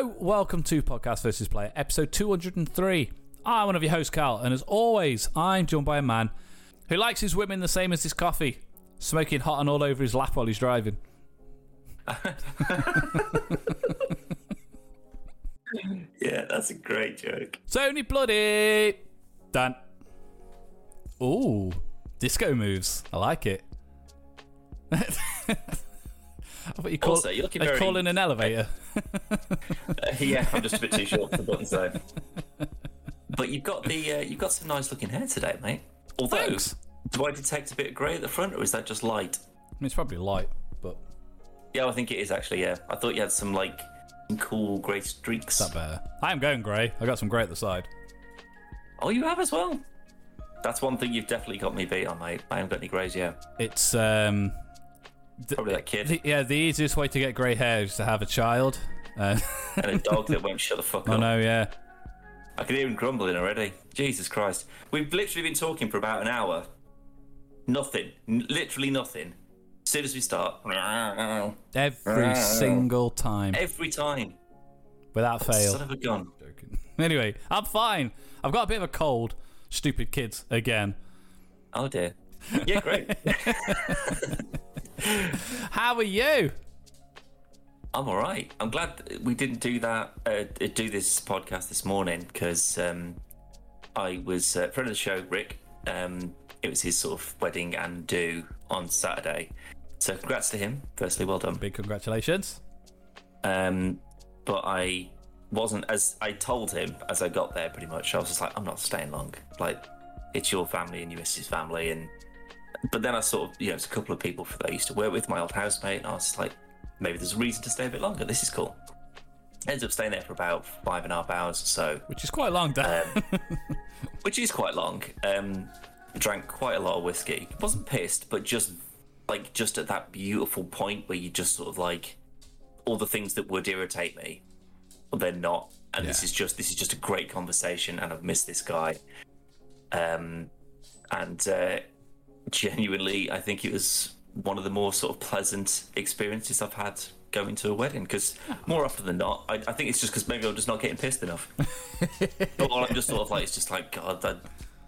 Hello, welcome to Podcast versus Player, episode 203. I'm one of your hosts, Carl, and as always, I'm joined by a man who likes his women the same as his coffee, smoking hot and all over his lap while he's driving. Yeah, that's a great joke. Tony Bloody! Dan. Ooh, disco moves. I like it. I thought you call, Also, you're looking they very- call in an elevator. Uh, yeah, I'm just a bit too short for the buttons though. But you've got the uh, you've got some nice looking hair today, mate. Although, Thanks. do I detect a bit of grey at the front, or is that just light? I mean, it's probably light, but Yeah, I think it is actually. Yeah, I thought you had some like cool grey streaks. that better. I am going grey. I got some grey at the side. Oh, you have as well. That's one thing you've definitely got me beat on, mate. I haven't got any greys yet. It's um, Probably that kid the, yeah, the easiest way to get grey hair is to have a child. Uh, and a dog that won't shut the fuck up. I up. know, yeah. I can hear him grumbling already. Jesus Christ. We've literally been talking for about an hour. Nothing. N- literally nothing. As soon as we start. Every single time, Every time. without fail. Son of a gun. Joking. Anyway, I'm fine. I've got a bit of a cold. Stupid kids again. Oh dear. Yeah, great. How are you? I'm all right. I'm glad we didn't do that, uh, do this podcast this morning because um, I was uh, friend of the show, Rick. Um, it was his sort of wedding and do on Saturday. So congrats to him. Firstly, well done. Big congratulations. Um, but I wasn't as I told him as I got there. Pretty much, I was just like, I'm not staying long. Like, it's your family and your missus' family, and but then I sort of, you know, it's a couple of people that I used to work with, my old housemate, and I was like, maybe there's a reason to stay a bit longer. This is cool. Ends up staying there for about five and a half hours or so, Which is quite long, Dan. which is quite long. Um, drank quite a lot of whiskey. Wasn't pissed, but just like just at that beautiful point where you just sort of like all the things that would irritate me, they're not. And this is just this is just a great conversation, and I've missed this guy. Um, and uh, genuinely, I think it was one of the more sort of pleasant experiences I've had going to a wedding. Because ah. more often than not, I, I think it's just because maybe I'm just not getting pissed enough. but all I'm just sort of like, it's just like God. That,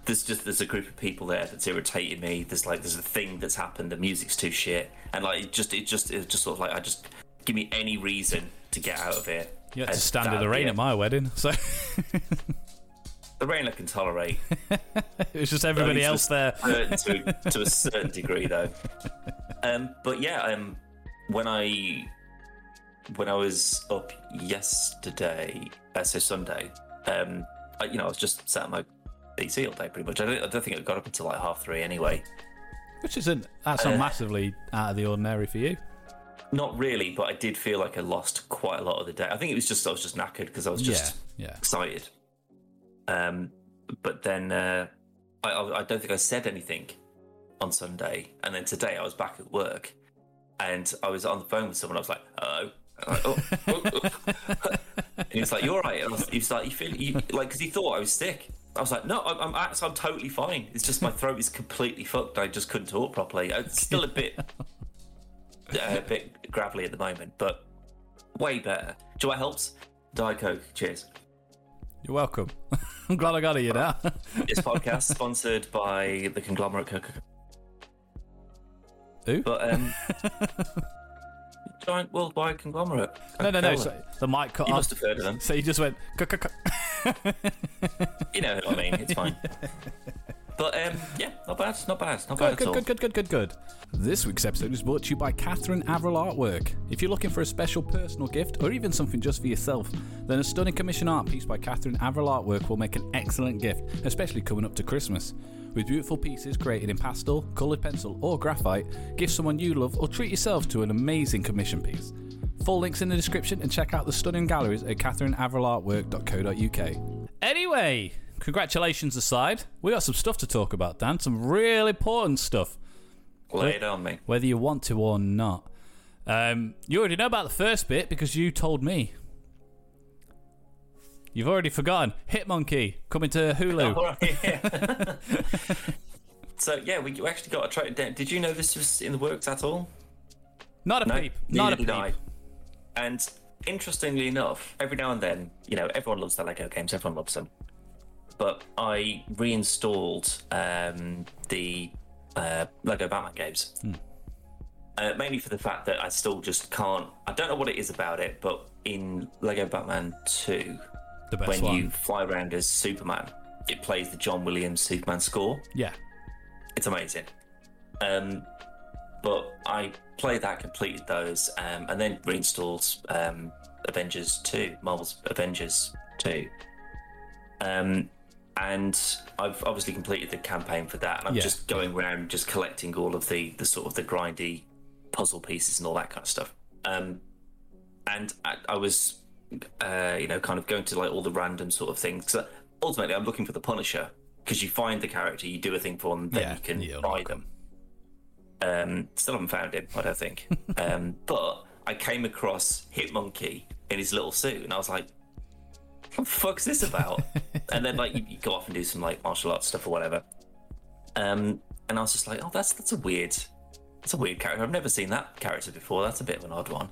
there's just there's a group of people there that's irritating me. There's like there's a thing that's happened. The music's too shit, and like it just it just it's just sort of like I just give me any reason to get out of here. You had to stand in the rain at my wedding, so The rain I can tolerate. it's just everybody to else there. certain- to, to a certain degree though. Um, but yeah, um, when I when I was up yesterday, uh, so Sunday, um, I, you know, I was just sat at my PC all day pretty much. I don't, I don't think I got up until like half three anyway. Which isn't that's not Uh, massively out of the ordinary for you. Not really, but I did feel like I lost quite a lot of the day. I think it was just I was just knackered because I was just yeah, yeah. excited. Um, but then uh, I, I don't think I said anything on Sunday, and then today I was back at work, and I was on the phone with someone. I was like, "Hello." And I'm like, oh, oh, oh. and he was like, "You're right." Was, he was like, "You feel you, like?" Because he thought I was sick. I was like, "No, I'm I'm, I'm totally fine. It's just my throat is completely fucked. I just couldn't talk properly. It's still a bit uh, a bit gravelly at the moment, but way better." Know helps? Diet Coke. Cheers. You're welcome. I'm glad I got it, you know. This podcast sponsored by the conglomerate Coca. Who? But um, giant worldwide conglomerate. no, no, no. So the mic cut You off. must have heard of them. So you just went. You know what I mean. It's fine. But um, yeah, not bad. Not bad. Not bad Good, at all. good, good, good, good, good, good. This week's episode is brought to you by Catherine Averill Artwork. If you're looking for a special personal gift or even something just for yourself, then a stunning commission art piece by Catherine Averill Artwork will make an excellent gift, especially coming up to Christmas. With beautiful pieces created in pastel, coloured pencil, or graphite, give someone you love or treat yourself to an amazing commission piece. Full links in the description and check out the stunning galleries at catherineaverillartwork.co.uk. Anyway, congratulations aside, we got some stuff to talk about, Dan. Some real important stuff Lay it on me. whether you want to or not. Um, you already know about the first bit because you told me. You've already forgotten. Hitmonkey coming to Hulu. Right, yeah. so yeah, we actually got a trailer. Did you know this was in the works at all? Not a No, peep. Not a peep. I. And interestingly enough, every now and then, you know, everyone loves the Lego games. Everyone loves them. But I reinstalled um, the uh, Lego Batman games. Uh, mainly for the fact that I still just can't. I don't know what it is about it, but in Lego Batman 2, The best when one. you fly around as Superman, it plays the John Williams Superman score. Yeah. It's amazing. Um, but I played that, completed those, um, and then reinstalled um, Avengers 2, Marvel's Avengers 2. Um, and I've obviously completed the campaign for that, and I'm Yeah. just going around just collecting all of the, the sort of the grindy puzzle pieces and all that kind of stuff. Um, and I, I was, uh, you know, kind of going to like all the random sort of things. 'Cause ultimately, I'm looking for the Punisher because you find the character, you do a thing for them, then Yeah, you can you buy them. Um, still haven't found him, I don't think. um, but I came across Hitmonkey in his little suit, and I was like, "What the fuck's this about?" and then like you, you go off and do some like martial arts stuff or whatever. Um, and I was just like, "Oh, that's that's a weird, that's a weird character. I've never seen that character before. That's a bit of an odd one."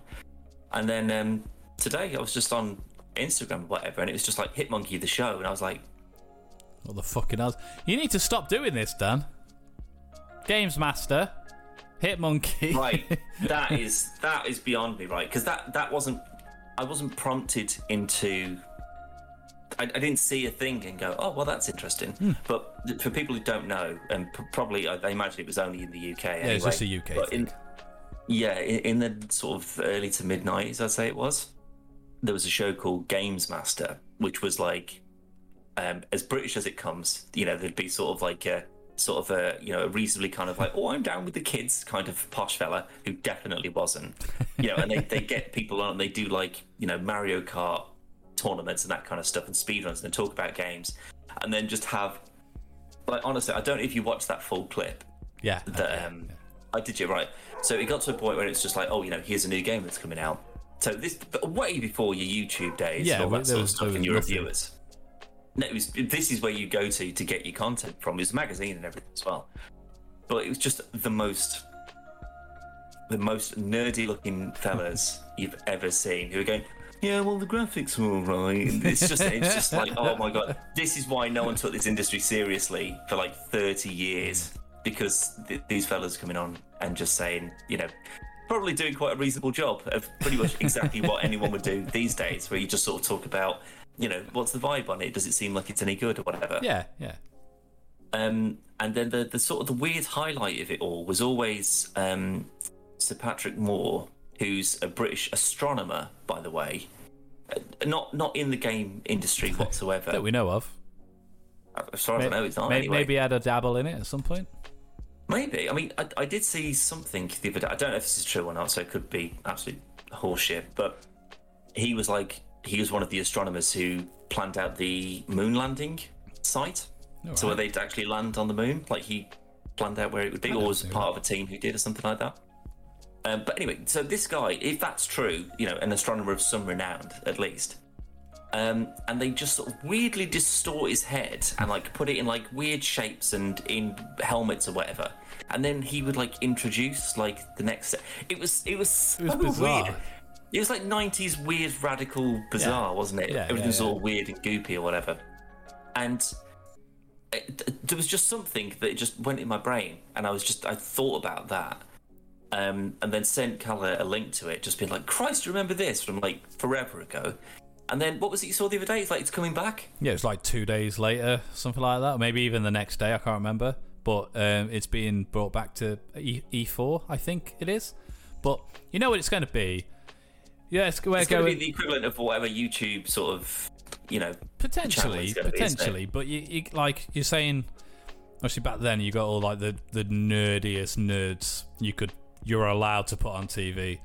And then um, today I was just on Instagram or whatever, and it was just like Hitmonkey the show, and I was like, What the fucking hell? You need to stop doing this, Dan. Games Master, Hitmonkey. right that is that is beyond me right because that that wasn't i wasn't prompted into I, I didn't see a thing and go oh well that's interesting. Hmm. but th- for people who don't know and p- probably I, I imagine it was only in the uk yeah, anyway, it's just a UK in, yeah in, in the sort of early to mid 90s i'd say it was there was a show called games master which was like um, as british as it comes you know there'd be sort of like a sort of a you know a reasonably kind of like oh i'm down with the kids kind of posh fella who definitely wasn't. You know and they, they get people on and they do like you know mario kart tournaments and that kind of stuff and speedruns and talk about games and then just have like honestly i don't know if you watched that full clip yeah. that um, I did you right. So it got to a point where it's just like, oh, you know, here's a new game that's coming out. So this way before your YouTube days Yeah, and all well, that sort of was- stuff there and your nothing. reviewers. No, it was, this is where you go to to get your content from. It was a magazine and everything as well. But it was just the most the most nerdy looking fellas you've ever seen who are going, yeah, well, the graphics were all right. It's just, it's just like, oh my god, this is why no one took this industry seriously for like 30 years because th- these fellas coming on and just saying, you know, probably doing quite a reasonable job of pretty much exactly what anyone would do these days, where you just sort of talk about, you know, what's the vibe on it? Does it seem like it's any good or whatever? Yeah, yeah. Um, and then the, the sort of the weird highlight of it all was always um, Sir Patrick Moore, who's a British astronomer, by the way, Uh, not not in the game industry whatsoever. That we know of. as far as I know, it's not. Maybe, anyway. maybe had a dabble in it at some point. Maybe. I mean, I, I did see something the other day. I don't know if this is true or not, so it could be absolute horseshit. But he was like, he was one of the astronomers who planned out the moon landing site. So where they'd actually land on the moon. Like he planned out where it would be, or was part of a team who did, or something like that. Um, but anyway, so this guy, if that's true, you know, an astronomer of some renown, at least. Um, and they just sort of weirdly distort his head and like put it in like weird shapes and in helmets or whatever. And then he would like introduce like the next. It was it was so was bizarre. weird. It was like '90s weird, radical, bizarre, wasn't it? Yeah, yeah, Everything's yeah. all weird and goopy or whatever. And it, there was just something that just went in my brain, and I was just I thought about that, um, and then sent Calla a link to it, just being like, "Christ, remember this from like forever ago." And then what was it you saw the other day? It's like it's coming back. Yeah, it's like two days later, something like that, maybe even the next day. I can't remember, but um, it's being brought back to e- E4, I think it is. But you know what it's going to be? Yeah, it's, It's going to be the equivalent of whatever YouTube sort of, you know, potentially, gonna be, potentially. But you, you like you're saying, actually back then you got all like the the nerdiest nerds you could you're allowed to put on TV,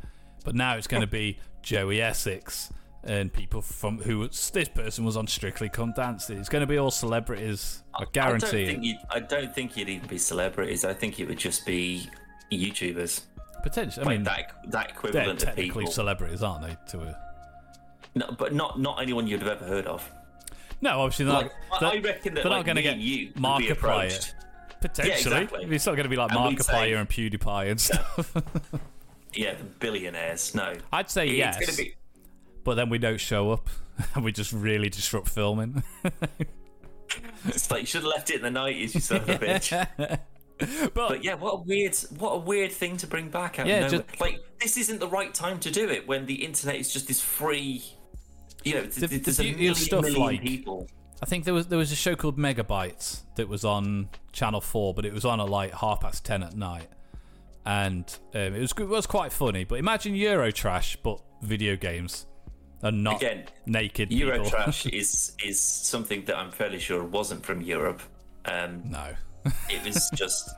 but now it's going to be Joey Essex and people from who this person was on Strictly Come Dancing. It's going to be all celebrities. I guarantee I don't it. think you'd, I don't think you'd even be celebrities. I think it would just be YouTubers, Potentially, I like mean, that that they're equivalent of technically people. celebrities, aren't they? To a no, but not not anyone you'd have ever heard of. no, obviously they're Like, not. I- they're, reckon that they're like, not going to get you Markiplier. Potentially, exactly. it's not going to be like And Markiplier say- and PewDiePie and stuff. Yeah, the billionaires. No, I'd say It's yes, be but then we don't show up, and we just really disrupt filming. It's like you should have left it in the nineties, you son of a bitch. but, But yeah, what a weird, what a weird thing to bring back out. Yeah, Yeah, just- like this isn't the right time to do it when the internet is just this free. You know, The- th- the there's a million, stuff million like- people. I think there was there was a show called Megabytes that was on Channel Four, but it was on at like half past ten at night, and um, it was it was quite funny. But imagine Eurotrash, but video games, and not Again, naked people. Eurotrash is is something that I'm fairly sure wasn't from Europe. Um, no. it was just.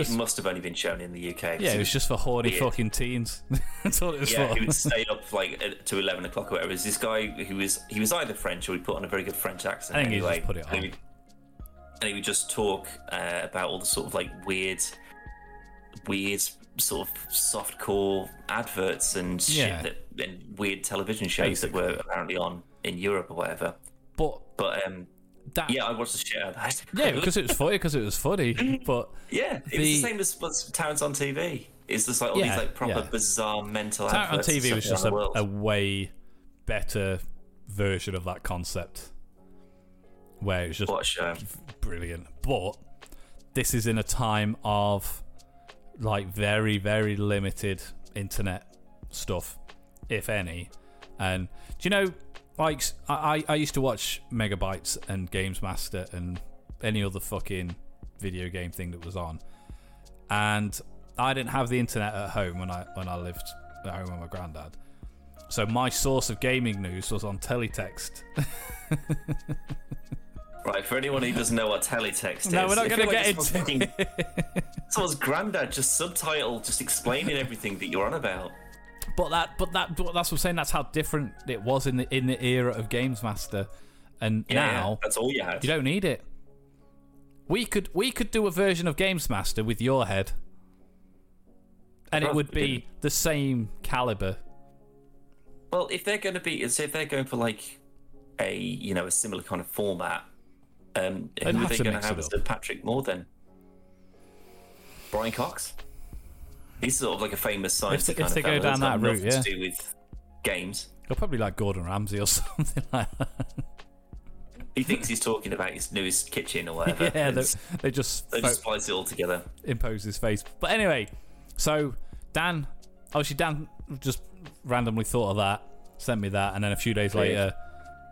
It must have only been shown in the UK. Yeah, it was just for horny Weird. fucking teens. That's all it was Yeah, for. he would stay up like to eleven o'clock or whatever. It was this guy who was he was either French or he put on a very good French accent. I think he anyway. just put it And he- And he would just talk uh, about all the sort of like weird, weird sort of soft core adverts and Yeah. shit that and weird television shows that were apparently on in Europe or whatever. But But um, that yeah, I watched the shit out of that. yeah, because it was funny. Because it was funny. But yeah, it was the- the same as, as Tarrant on TV. It's just like all Yeah, these like proper yeah. bizarre mental Tarrant on TV was just a, a way better version of that concept, where it's just What a show. brilliant. But this is in a time of like very, very limited internet stuff, if any. And do you know, like, I, I used to watch Megabytes and Games Master and any other fucking video game thing that was on, and I didn't have the internet at home when I when I lived at home with my granddad. So my source of gaming news was on teletext. Right, for anyone who doesn't know what teletext is, No, we're not feel like get it's into fucking- Someone's granddad just subtitle, just explaining everything that you're on about. But that, but that, but that's what I'm saying. That's how different it was in the in the era of Games Master, and Yeah, yeah, now that's all you had. you don't need it. We could we could do a version of Games Master with your head, and it would be the same caliber. Well, if they're going to be, say, if they're going for like a you know a similar kind of format, um, who are have they going to have as Patrick Moore then? Brian Cox. He's sort of like a famous science if kind they of go fella down that route, yeah. to do with games. They'll probably like Gordon Ramsay or something like that. He thinks he's talking about his newest kitchen or whatever. yeah, they, they just they just splice it all together. impose his face. But anyway, so Dan, obviously Dan just randomly thought of that, sent me that, and then a few days oh, Weird. later,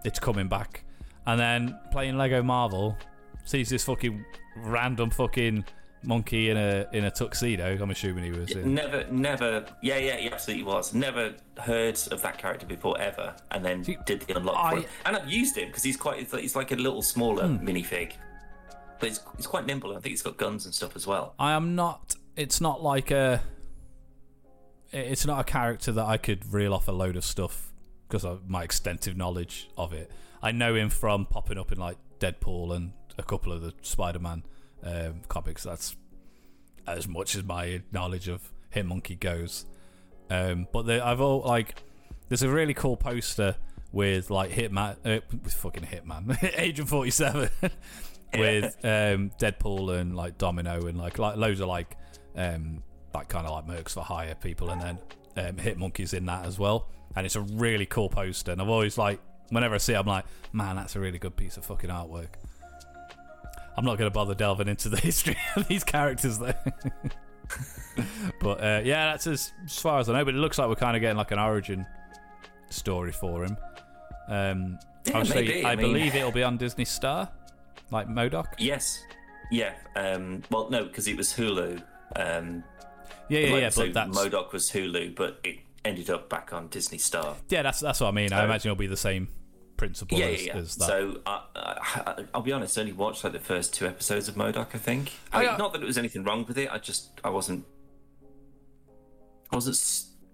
it's coming back. And then playing Lego Marvel, sees this fucking random fucking monkey in a in a tuxedo. I'm assuming he was in. Never, never. Yeah, yeah, he absolutely was. Never heard of that character before ever, and then See, did the unlock for I- him. And I've used him because he's quite. He's like, he's like a little smaller Hmm. minifig, but he's, he's quite nimble. I think he's got guns and stuff as well. I am not. It's not like a. It's not a character that I could reel off a load of stuff because of my extensive knowledge of it. I know him from popping up in like Deadpool and a couple of the Spider-Man um, comics. That's as much as my knowledge of Hit Monkey goes. Um, but the, I've all like, there's a really cool poster with like Hitman, uh, with fucking Hitman, Agent Forty Seven, with um, Deadpool and like Domino and like like loads of like um, like kind of like Mercs for Hire people, and then um, Hit Monkeys in that as well. And it's a really cool poster, and I've always like whenever I see it, I'm like, man, that's a really good piece of fucking artwork. I'm not going to bother delving into the history of these characters though. but uh, yeah, that's as, as far as I know. But it looks like we're kind of getting like an origin story for him. Um, Yeah, obviously, maybe, I, I mean- believe it'll be on Disney Star, like Modoc. Yes, yeah. Um, well, no, because it was Hulu. Um, Yeah, yeah, like, yeah. so But that's M.O.D.O.K. was Hulu, but it ended up back on Disney Star. yeah, that's that's what I mean. I imagine it'll be the same principle Yeah, as, yeah, yeah. as that. So I, I, I'll be honest. I only watched like the first two episodes of Modoc. I think. Oh, I. Not that it was anything wrong with it. I just I wasn't. I wasn't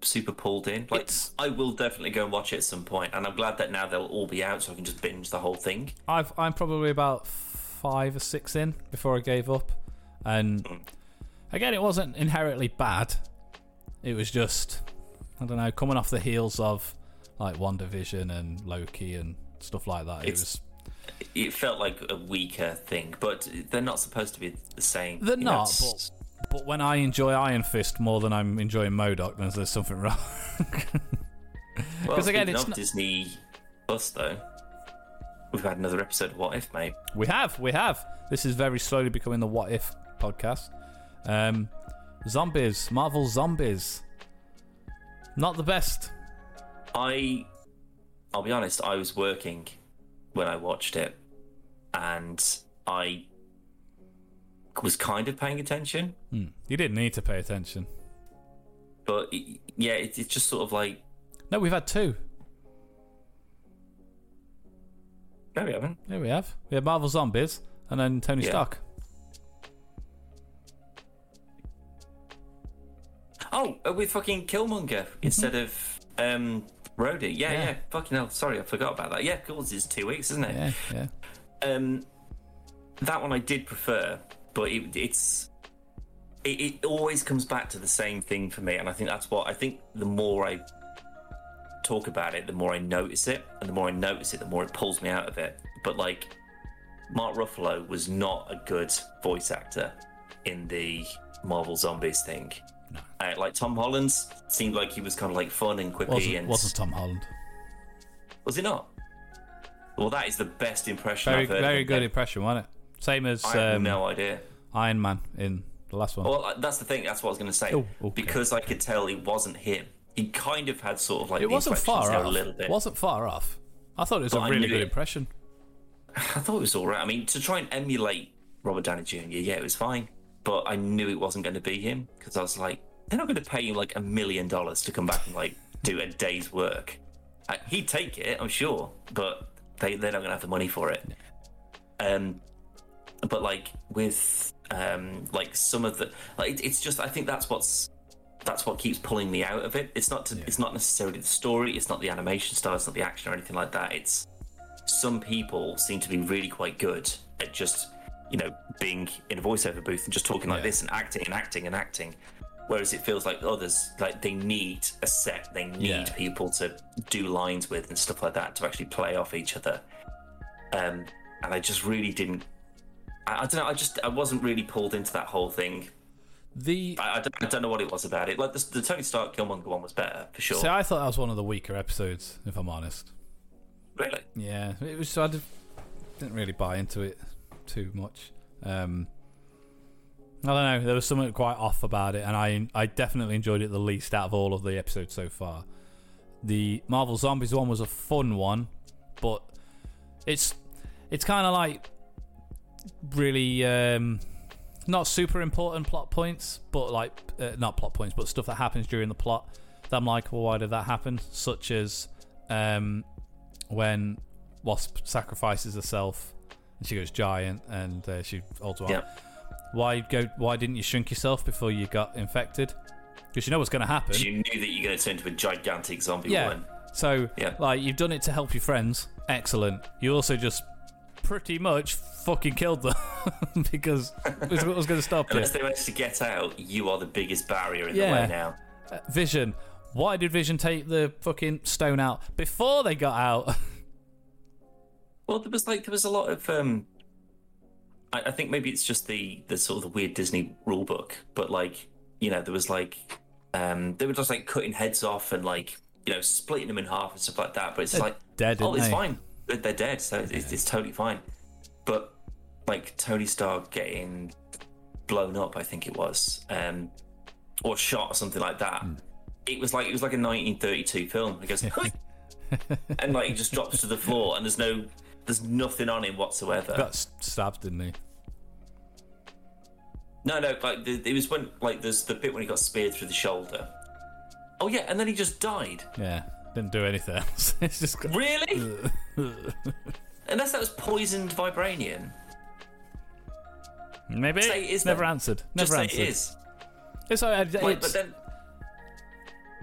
super pulled in. Like It's- I will definitely go and watch it at some point, and I'm glad that now they'll all be out, so I can just binge the whole thing. I've I'm probably about five or six in before I gave up, and Mm. again, it wasn't inherently bad. It was just I don't know, coming off the heels of like WandaVision and Loki and stuff like that. It was It felt like a weaker thing, but they're not supposed to be the same. They're You know, not, it's- but when I enjoy Iron Fist more than I'm enjoying M.O.D.O.K., then there's something wrong. Well, Because again, it's not- Disney Plus though. We've had another episode of What If, mate. We have, we have. This is very slowly becoming the What If podcast. Um, zombies, Marvel zombies. Not the best. I, I'll be honest. I was working when I watched it, and I was kind of paying attention. Hmm. You didn't need to pay attention. But it, yeah, it, it's just sort of like No, we've had two. no, we haven't. Here we have. We have Marvel zombies and then Tony Yeah. Stark. Oh, uh, with fucking Killmonger instead of um Rhodey. Yeah, Yeah. yeah, Fucking hell. Sorry, I forgot about that. Yeah, of course, it's two weeks, isn't it? Yeah, yeah. Um, that one I did prefer, but it, it's it, it always comes back to the same thing for me, and I think that's what I think. The more I talk about it, the more I notice it, and the more I notice it, the more it pulls me out of it. But like, Mark Ruffalo was not a good voice actor in the Marvel Zombies thing. Uh, like Tom Holland seemed like he was kind of like fun and quippy, Wasn't, and wasn't Tom Holland. was he not? Well, that is the best impression Very, very good impression, wasn't it? Same as I have um, no idea. Iron Man in the last one. Well, that's the thing. That's what I was going to say. Oh, okay. Because I could tell it wasn't him. He kind of had sort of like it wasn't far off. a little bit. Wasn't far off. I thought it was But a really good it. impression. I thought it was all right. I mean, to try and emulate Robert Downey Jr., yeah, it was fine. But I knew it wasn't going to be him because I was like, they're not going to pay him like a million dollars to come back and like do a day's work. Uh, he'd take it, I'm sure, but they they're not going to have the money for it. Um, but like with um like some of the like it- it's just I think that's what's that's what keeps pulling me out of it. It's not to, it's not necessarily the story, it's not the animation style, it's not the action or anything like that. It's some people seem to be really quite good at just you know being in a voiceover booth and just talking like Yeah. this and acting and acting and acting whereas it feels like others like they need a set they need Yeah. people to do lines with and stuff like that to actually play off each other um and i just really didn't i, I don't know i just i wasn't really pulled into that whole thing The i, I, don't, I don't know what it was about it like the, the tony stark killmonger one was better for sure see, I thought that was one of the weaker episodes, if I'm honest. really Yeah, it was. I didn't really buy into it too much. Um, I don't know. There was something quite off about it, and I I definitely enjoyed it the least out of all of the episodes so far. The Marvel Zombies one was a fun one, but it's it's kind of like really um, not super important plot points, but like uh, not plot points, but stuff that happens during the plot. That I'm like, well, why did that happen? Such as um, when Wasp sacrifices herself and she goes giant and uh, she holds on. Yeah. Why go? Why didn't you shrink yourself before you got infected? Because you know what's going to happen. you knew that you're going to turn into a gigantic zombie yeah. woman So, Yeah. like, you've done it to help your friends. Excellent. You also just pretty much fucking killed them because it was what was going to stop you. unless they manage to get out you are the biggest barrier in the way now Uh, Vision. Why did Vision take the fucking stone out before they got out? Well, there was like there was a lot of. um I, I think maybe it's just the the sort of the weird Disney rule book, but like you know there was like um they were just like cutting heads off and like you know splitting them in half and stuff like that. But it's They're like dead, oh, it's they? fine. They're, they're dead, so it's, it's totally fine. But like Tony Stark getting blown up, I think it was, um, or shot or something like that. Hmm. It was like it was like a 1932 film. It goes, and like he just drops to the floor, and there's no, there's nothing on him whatsoever. got s- stabbed, didn't he? No, no, like the, it was when like there's the bit when he got speared through the shoulder. Oh yeah, and then he just died. Yeah. Didn't do anything else. it's just. Really? Unless that was poisoned vibranium. Maybe. Say it is Never then. answered. Just Never say answered. it is. It's, all right, it's, Like, but then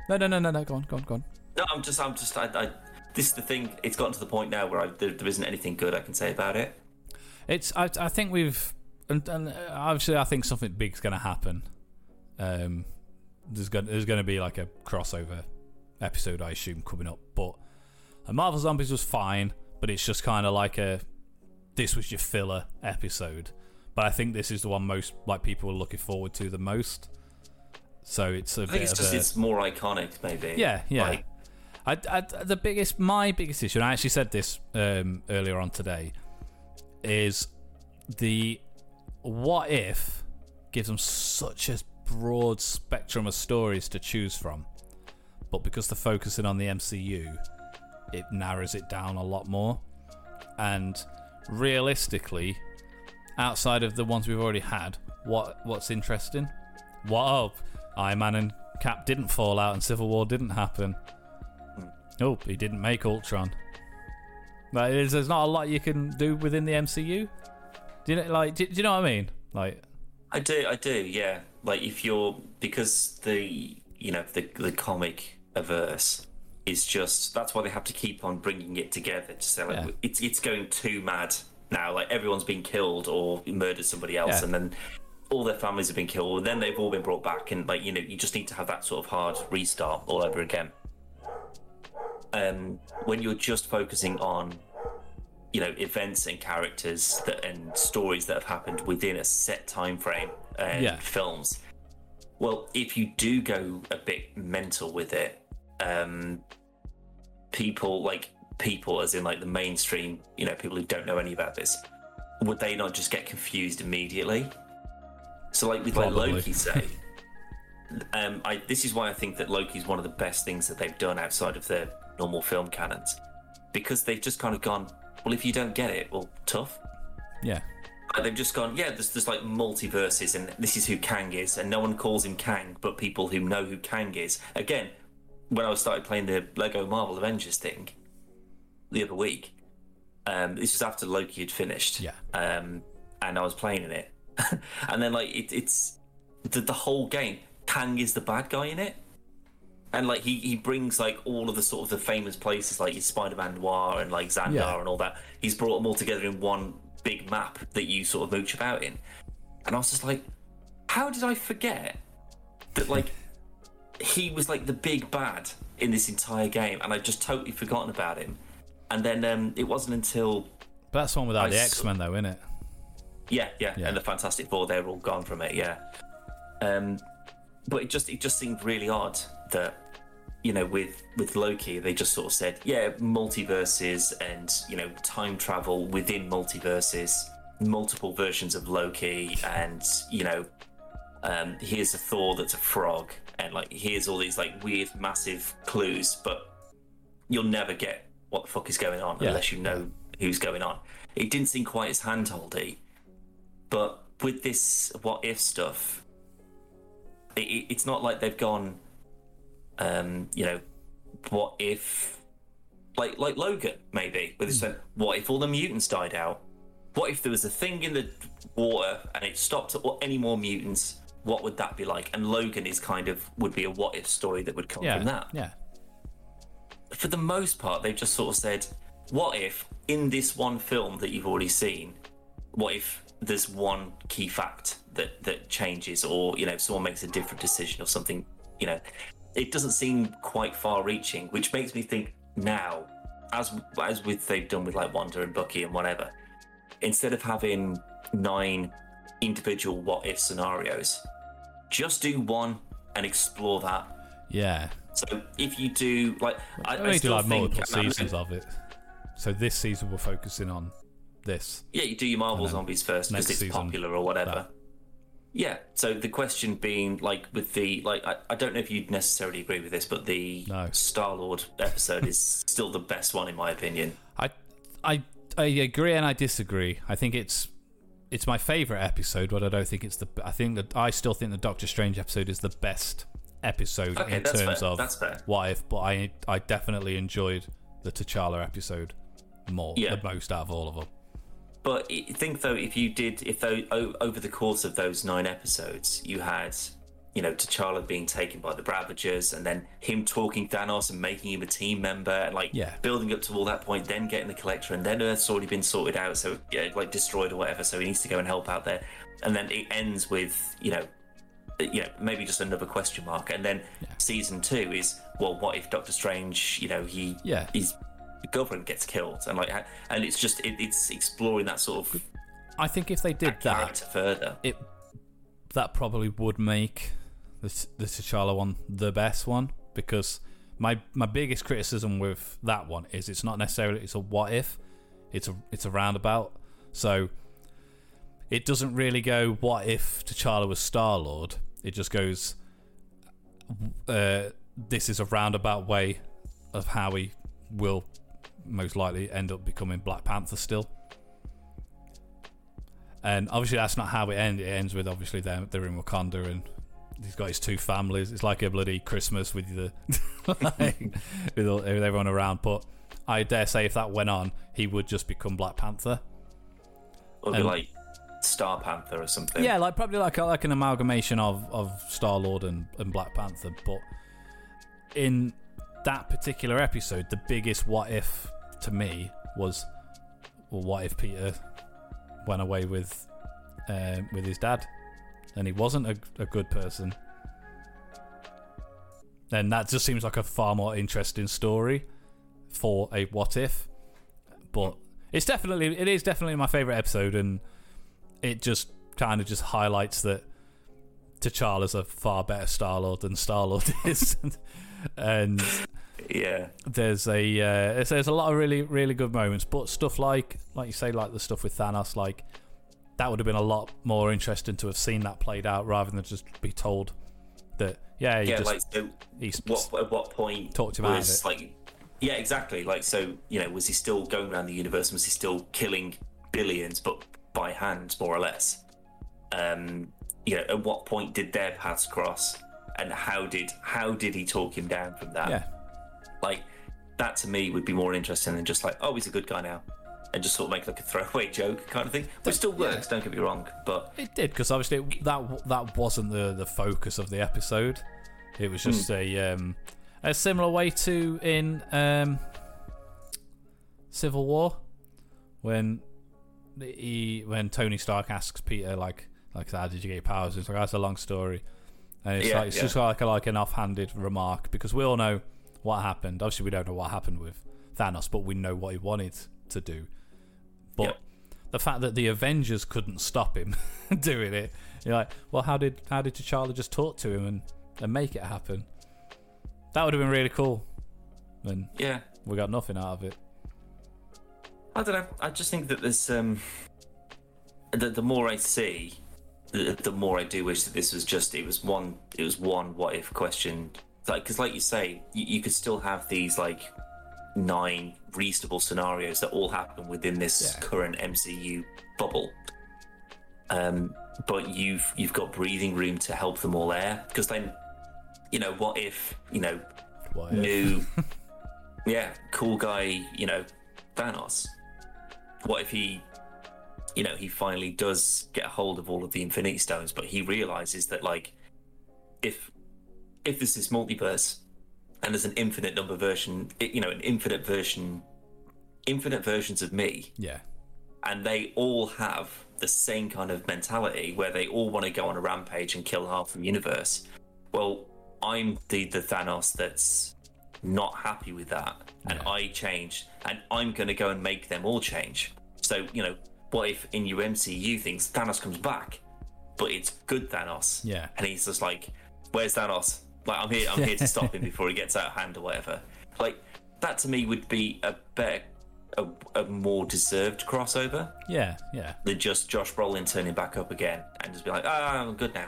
no, no, no, no, no. Go on, go on, go on. no, I'm just, I'm just, I, I this is the thing. It's gotten to the point now where I, there, there isn't anything good I can say about it. It's. I. I think we've. And, and obviously, I think something big's going to happen. Um, there's going. There's going to be like a crossover episode, I assume, coming up. But uh, Marvel Zombies was fine, but it's just kind of like a. This was your filler episode, but I think this is the one most like people are looking forward to the most. So it's a I think it's just a, it's more iconic, maybe. Yeah, yeah. Like, I, I, the biggest, my biggest issue, and I actually said this um, earlier on today, is the what if gives them such a broad spectrum of stories to choose from, but because they're focusing on the MCU, it narrows it down a lot more. And realistically, outside of the ones we've already had, what what's interesting? What oh, Iron Man and Cap didn't fall out and Civil War didn't happen. Oh, he didn't make Ultron. Like, there's, there's not a lot you can do within the MCU. Do you know, like, do, do you know what I mean? Like, I do, I do, yeah. Like if you're because the you know the the comic averse is just that's why they have to keep on bringing it together to say like Yeah. it's it's going too mad now. Like everyone's been killed or murdered somebody else, Yeah. and then all their families have been killed, and then they've all been brought back, and like you know you just need to have that sort of hard restart all over again. Um, when you're just focusing on you know events and characters that and stories that have happened within a set time frame and Yeah. films well if you do go a bit mental with it um people like people as in like the mainstream you know people who don't know any about this would they not just get confused immediately so like with Probably. like loki say um i this is why i think that loki's one of the best things that they've done outside of their normal film canons because they've just kind of gone well if you don't get it well tough yeah, like, they've just gone, yeah, there's, there's like multiverses, and this is who Kang is, and no one calls him Kang, but people who know who Kang is. Again, when I started playing the Lego Marvel Avengers thing the other week, um, this was after Loki had finished, Yeah. um, and I was playing in it, and then like it, it's the, the whole game. Kang is the bad guy in it, and like he, he brings like all of the sort of the famous places like his Spider-Man Noir and like Xandar Yeah. and all that. He's brought them all together in one big map that you sort of mooch about in. And I was just like, how did I forget that like he was like the big bad in this entire game, and I'd just totally forgotten about him. And then um, it wasn't until but that's one without I the X Men though, isn't it? yeah, yeah, Yeah. and the Fantastic Four, they're all gone from it, yeah. Um, but it just it just seemed really odd that you know with with Loki they just sort of said yeah multiverses and you know time travel within multiverses, multiple versions of Loki, and you know um, here's a Thor that's a frog, and like here's all these like weird massive clues, but you'll never get what the fuck is going on Yeah. unless you know who's going on. It didn't seem quite as handholdy, but with this what if stuff, it, it- it's not like they've gone, um, you know, what if, like like Logan maybe, where they said, what if all the mutants died out? What if there was a thing in the water and it stopped any more mutants? What would that be like? And Logan is kind of would be a what if story that would come Yeah, from that yeah, for the most part, they've just sort of said, what if in this one film that you've already seen, what if there's one key fact that that changes, or you know, someone makes a different decision or something? You know, it doesn't seem quite far-reaching, which makes me think now, as as with they've done with like Wanda and Bucky and whatever, instead of having nine individual what if scenarios, just do one and explore that. yeah. So if you do like, I, I They do still like think, multiple I seasons of it. So this season we're focusing on this. Yeah, you do your Marvel zombies first because it's season, popular or whatever. Yeah. So the question being, like, with the like, I, I don't know if you'd necessarily agree with this, but the No. Star Lord episode is still the best one in my opinion. I, I, I agree and I disagree. I think it's it's my favorite episode, but I don't think it's the. I think that I still think the Doctor Strange episode is the best episode Okay, in terms fair. of That's fair. what if. But I I definitely enjoyed the T'Challa episode more, Yeah. the most out of all of them. But I think though, if you did, if though over the course of those nine episodes, you had, you know, T'Challa being taken by the Ravagers, and then him talking Thanos and making him a team member, and like Yeah. building up to all that point, then getting the Collector, and then Earth's already been sorted out, so yeah, like destroyed or whatever, so he needs to go and help out there, and then it ends with, you know. Uh, you know, maybe just another question mark, and then yeah. season two is well, what if Doctor Strange? You know, he Yeah. His girlfriend gets killed, and like, and it's just it, it's exploring that sort of I think if they did that, further. it that probably would make the the T'Challa one the best one because my my biggest criticism with that one is it's not necessarily it's a what if, it's a it's a roundabout. So it doesn't really go what if T'Challa was Star Lord. It just goes uh, this is a roundabout way of how he will most likely end up becoming Black Panther still. And obviously that's not how it ends. It ends with obviously they're, they're in Wakanda and he's got his two families. It's like a bloody Christmas with the like, with, all, with everyone around. But I dare say if that went on, he would just become Black Panther. Or And- like Star Panther or something. Yeah, like probably like like an amalgamation of of Star Lord and, and Black Panther. But in that particular episode, the biggest what if to me was, well, what if Peter went away with um, with his dad, and he wasn't a, a good person? Then that just seems like a far more interesting story for a what if. But it's definitely it is definitely my favorite episode, and it just kind of just highlights that T'Challa's a far better Star Lord than Star Lord is, and Yeah. there's a uh, there's, there's a lot of really really good moments. But stuff like like you say, like the stuff with Thanos, like that would have been a lot more interesting to have seen that played out rather than just be told that yeah, Yeah, just like so he's what at what point Talked him out of was it. like yeah exactly like so you know was he still going around the universe was he still killing billions but by hand more or less um you know at what point did their paths cross and how did how did he talk him down from that yeah like that to me would be more interesting than just like oh he's a good guy now and just sort of make like a throwaway joke kind of thing which still works don't get me wrong but It did because obviously it, that that wasn't the the focus of the episode. It was just a um, a similar way to in um, Civil War when he when Tony Stark asks Peter like like how did you get powers? It's like that's a long story, and it's Yeah, like it's yeah. just like a, like an offhanded remark because we all know what happened. Obviously, we don't know what happened with Thanos, but we know what he wanted to do. But Yep. the fact that the Avengers couldn't stop him doing it, you're like, well, how did how did T'Challa just talk to him and, and make it happen? That would have been really cool. And yeah we got nothing out of it. I don't know. I just think that there's um, the the more I see, the, the more I do wish that this was just it was one it was one what if question. Like because like you say, you, you could still have these like nine reasonable scenarios that all happen within this Yeah. current MCU bubble. Um, but you've you've got breathing room to help them all there because then, you know, what if you know What new, yeah, cool guy, you know, Thanos. What if he, you know, he finally does get a hold of all of the Infinity Stones, but he realizes that like, if if there's this is multiverse and there's an infinite number version, you know, an infinite version, infinite versions of me, Yeah. and they all have the same kind of mentality where they all want to go on a rampage and kill half the universe. Well, I'm the the Thanos that's not happy with that, and Yeah. I changed, and I'm going to go and make them all change. So you know, what if in your MCU things Thanos comes back, but it's good Thanos, Yeah. and he's just like, "Where's Thanos? Like, I'm here. I'm here to stop him before he gets out of hand or whatever." Like that to me would be a better, a, a more deserved crossover Yeah. Yeah. than just Josh Brolin turning back up again and just be like, "Ah, I'm good now."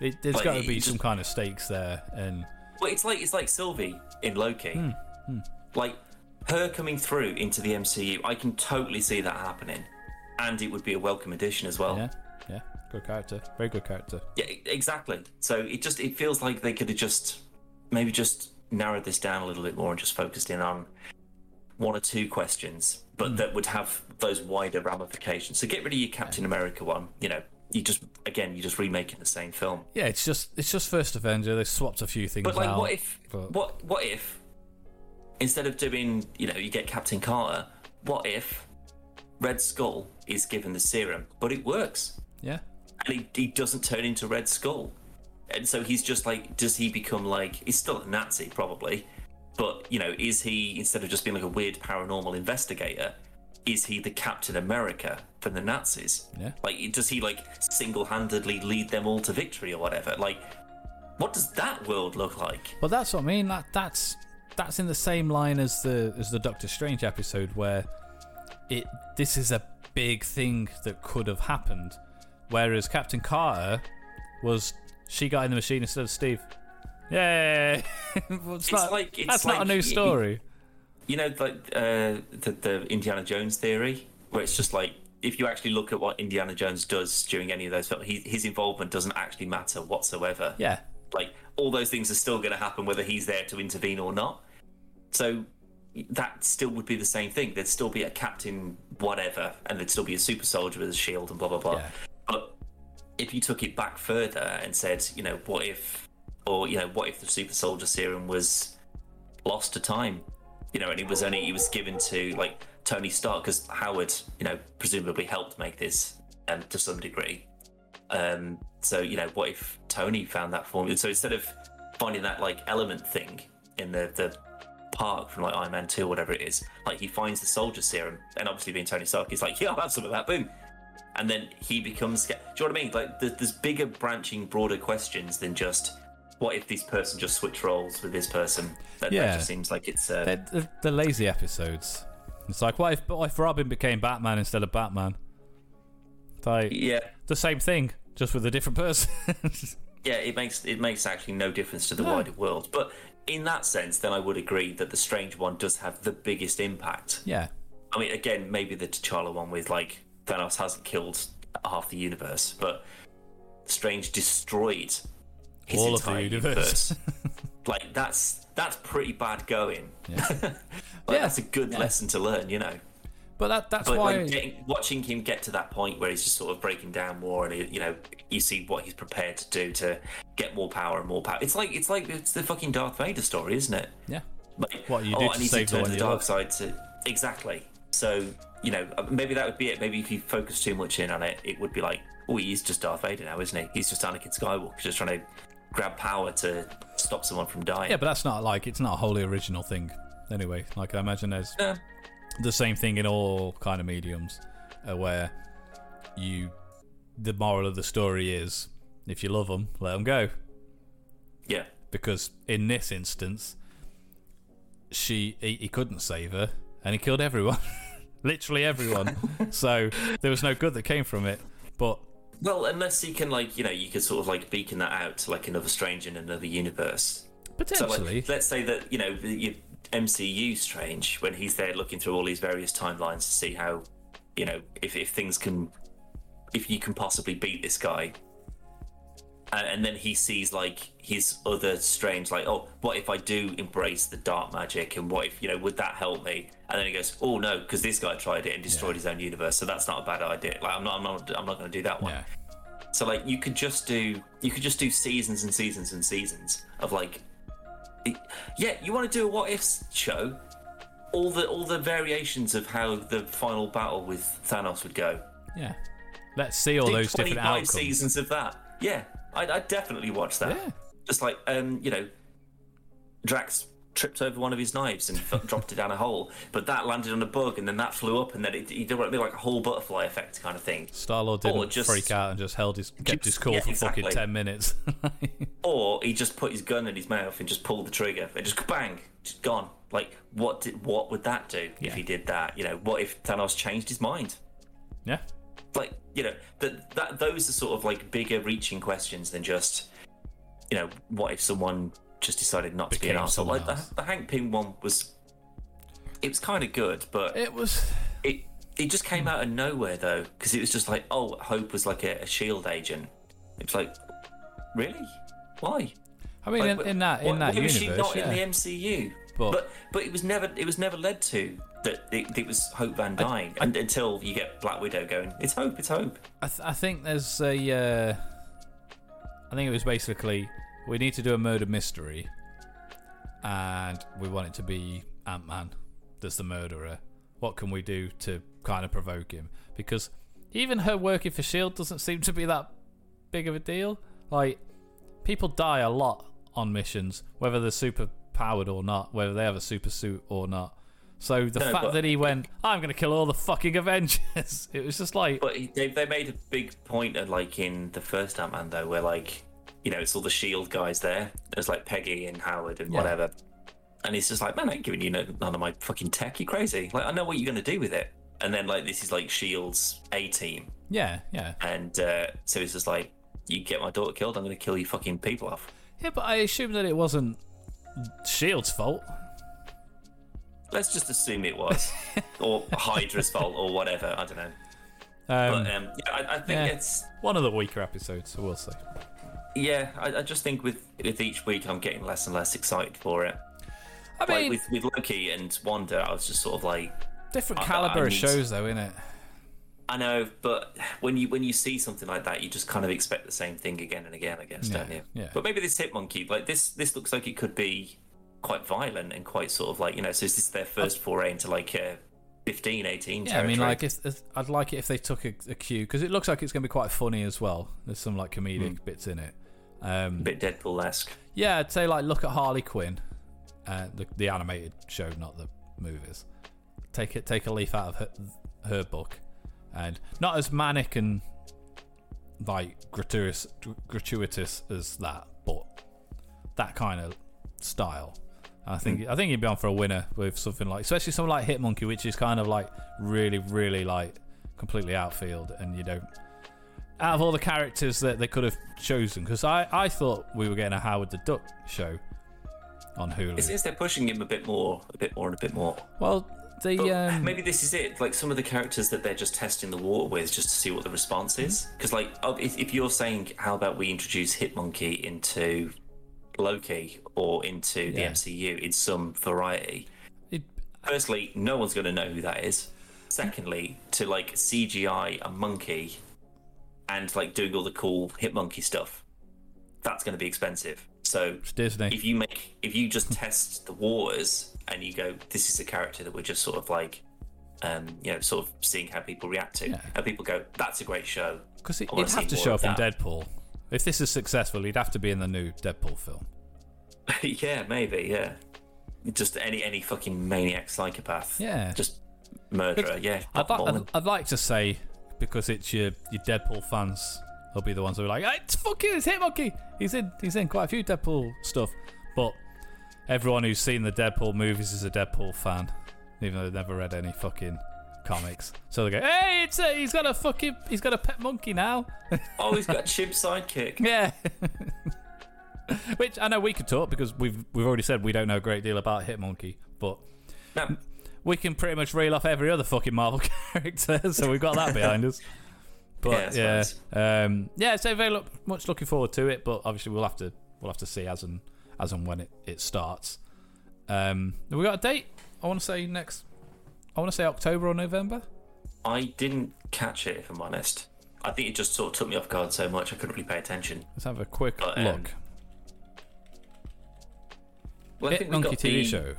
It, there's got to be just- some kind of stakes there, and Well, it's like it's like Sylvie in Loki. Hmm, Like her coming through into the MCU, I can totally see that happening, and it would be a welcome addition as well. yeah, good character, very good character. Yeah, exactly. So it just it feels like they could have just maybe just narrowed this down a little bit more and just focused in on one or two questions, but hmm. that would have those wider ramifications. So get rid of your Captain America one. You know, you just again you're just remaking the same film. Yeah, it's just it's just first Avenger. They swapped a few things But like, out. what if but- what what if instead of doing you know you get Captain Carter, what if Red Skull is given the serum, but it works Yeah, he, he doesn't turn into Red Skull, and so he's just like, does he become like he's still a Nazi probably, but you know is he instead of just being like a weird paranormal investigator, is he the Captain America for the Nazis? Yeah. Like, does he like single-handedly lead them all to victory or whatever? Like, what does that world look like? Well, that's what I mean. That that's that's in the same line as the as the Doctor Strange episode where it this is a big thing that could have happened, whereas Captain Carter was she got in the machine instead of Steve. Yeah, it's It's not- like- it's that's not a new story. You know, like uh, the the Indiana Jones theory, where it's just like if you actually look at what Indiana Jones does during any of those films, he, his involvement doesn't actually matter whatsoever. Yeah, Like all those things are still going to happen whether he's there to intervene or not. So that still would be the same thing. There'd still be a captain, whatever, and there'd still be a super soldier with a shield and blah blah blah. Yeah. But if you took it back further and said, you know, what if, or you know, what if the super soldier serum was lost to time? You know, and it was only it was given to like Tony Stark because Howard, you know, presumably helped make this um, to some degree. Um, so you know, what if Tony found that formula? So instead of finding that like element thing in the the park from like Iron Man Two, or whatever it is, like he finds the soldier serum, and obviously being Tony Stark, he's like, yeah, I'll have some of that, boom. And then he becomes. Do you know what I mean? Like, there- there's bigger, branching, broader questions than just what if this person just switch roles with this person. That, Yeah. that just seems like it's. Uh, they're, they're, they're lazy episodes. It's like what if what if Robin became Batman instead of Batman? It's like yeah, the same thing, just with a different person. yeah, it makes it makes actually no difference to the No. wider world. But in that sense, then I would agree that the Strange one does have the biggest impact. yeah, I mean, again, maybe the T'Challa one with like Thanos hasn't killed half the universe, but Strange destroyed his All of the entire universe. like that's that's pretty bad going. Yeah. Like, Yeah, that's a good yeah. lesson to learn, you know. but that that's But why. like getting, watching him get to that point where he's just sort of breaking down more, and he, you know, you see what he's prepared to do to get more power and more power. It's like it's like it's the fucking Darth Vader story, isn't it? yeah, Like, What you oh, do I to need save to the turn to the you dark side to exactly. So you know, uh, maybe that would be it. Maybe if you focus too much in on it, it would be like, oh, he's just Darth Vader now, isn't he? He's just Anakin Skywalker, just trying to grab power to stop someone from dying. yeah, but that's not like it's not a wholly original thing. Anyway, like I imagine there's the same thing in all kind of mediums, uh, where you the moral of the story is if you love them, let them go. yeah. Because in this instance, she he, he couldn't save her, and he killed everyone, literally everyone. so there was no good that came from it. But Well, unless he can, like, you know, you could sort of like beacon that out to like another strange in another universe. So, potentially, like, let's say that you know the your MCU Strange when he's there looking through all these various timelines to see how, you know, if if things can, if you can possibly beat this guy. And, and then he sees like his other strange, like, oh, what if I do embrace the dark magic, and what if you know, would that help me? And then he goes, oh no, because this guy tried it and destroyed his own universe, so that's not a bad idea. Like, I'm not, I'm not, I'm not going to do that one. yeah, So like you could just do you could just do seasons and seasons and seasons of like it- yeah, you want to do a what ifs show? All the all the variations of how the final battle with Thanos would go. yeah. Let's see all Do those different 25 outcomes. seasons of that. Yeah, I'd, I'd definitely watch that. Yeah. Just like um, you know, Drax tripped over one of his knives and dropped it down a hole, but that landed on a bug and then that flew up and then it, it like a whole butterfly effect kind of thing. Star Lord didn't just- freak out and just held his kept his cool yeah, for fucking ten minutes. or he just put his gun in his mouth and just pulled the trigger and just bang, just gone. Like what did what would that do if he did that? You know, what if Thanos changed his mind? yeah, Like you know that that those are sort of like bigger reaching questions than just you know what if someone just decided not to be an asshole. Like the, the Hank Pym one was it was kind of good, but it was. it it just came out of nowhere though because it was just like oh Hope was like a, a shield agent. It was like really why? I mean, Like, in, in that in why- that why was universe, she not yeah. in the MCU? But- But, but it was never it was never led to that it, it was Hope Van Dyne and, until you get Black Widow going. It's Hope. It's Hope. I, th- I think there's a. Uh, I think it was basically we need to do a murder mystery, and we want it to be Ant Man that's the murderer. What can we do to kind of provoke him? Because even her working for Shield doesn't seem to be that big of a deal. Like people die a lot on missions, whether they're super powered or not, whether they have a super suit or not. So the No, fact but- that he went, I'm going to kill all the fucking Avengers, it was just like, But he- they they made a big point of like in the first Ant Man though, where like you know, it's all the Shield guys there. There's like Peggy and Howard and Yeah. whatever. And he's just like, man, I ain't giving you no, none of my fucking tech. You crazy? Like, I know what you're gonna do with it. And then like this is like Shield's A team, Yeah, yeah. and uh, so he's just like, you get my daughter killed, I'm gonna kill you fucking people off. Yeah, but I assume that it wasn't Shield's fault. Let's just assume it was, or Hydra's fault, or whatever. I don't know. Um, But um, yeah, I, I think yeah. it's one of the weaker episodes, so we'll see. yeah. I, I just think with with each week, I'm getting less and less excited for it. I Like mean, with with Loki and Wanda, I was just sort of like, different I- caliber of shows, though, innit? I know, but when you when you see something like that, you just kind of expect the same thing again and again, I guess, Yeah, don't you? yeah. But maybe this Hitmonkey, like this, this looks like it could be quite violent and quite sort of like you know. So is this their first foray into like uh, 15, 18 Yeah, I mean, like, if, if, I'd like it if they took a, a cue because it looks like it's going to be quite funny as well. There's some like comedic bits in it. Um, a bit Deadpool-esque. yeah, I'd say like look at Harley Quinn, uh, the, the animated show, not the movies. Take it, take a leaf out of her, her book, and not as manic and like gratuitous, gratuitous as that, but that kind of style. I think hmm. I think you'd be on for a winner with something like, especially something like Hitmonkey, which is kind of like really, really like completely outfield, and you don't. Out of all the characters that they could have chosen, because I, I thought we were getting a Howard the Duck show on Hulu. It seems they're pushing him a bit more, a bit more, and a bit more. well, the um, maybe this is it. Like some of the characters that they're just testing the water with, just to see what the response is. Mm-hmm. Because, like, oh, if, if you're saying, how about we introduce Hitmonkey into Loki or into the Yeah. MCU in some variety? it, Firstly, no one's going to know who that is. Secondly, to like CGI a monkey and like doing all the cool Hitmonkey stuff, that's going to be expensive. So if you make if you just test the waters and you go this is a character that we're just sort of like um you know sort of seeing how people react to Yeah. and people go that's a great show Because it, it'd have to show up in. Deadpool. If this is successful, he'd have to be in the new Deadpool film. yeah maybe yeah just any any fucking maniac psychopath Yeah. just murderer yeah I'd, li- I'd. I'd like to say because it's your your Deadpool fans, they'll be the ones who are like, "Hey, "It's fucking it's Hitmonkey. He's in he's in quite a few Deadpool stuff." But everyone who's seen the Deadpool movies is a Deadpool fan, even though they've never read any fucking comics. So they go, "Hey, it's a, he's got a fucking he's got a pet monkey now." oh he's got a chimp sidekick yeah. Which I know we could talk because we've we've already said we don't know a great deal about Hitmonkey, but no we can pretty much reel off every other fucking Marvel character, so we've got that behind us. But Yeah, yeah, um, yeah, so very much looking forward to it. But obviously, we'll have to we'll have to see as and as and when it, it starts. Um, we got a date? I want to say next. I want to say October or November. I didn't catch it if I'm honest I think it just sort of took me off guard so much I couldn't really pay attention Let's have a quick But, um, look. well I think got TV the, show,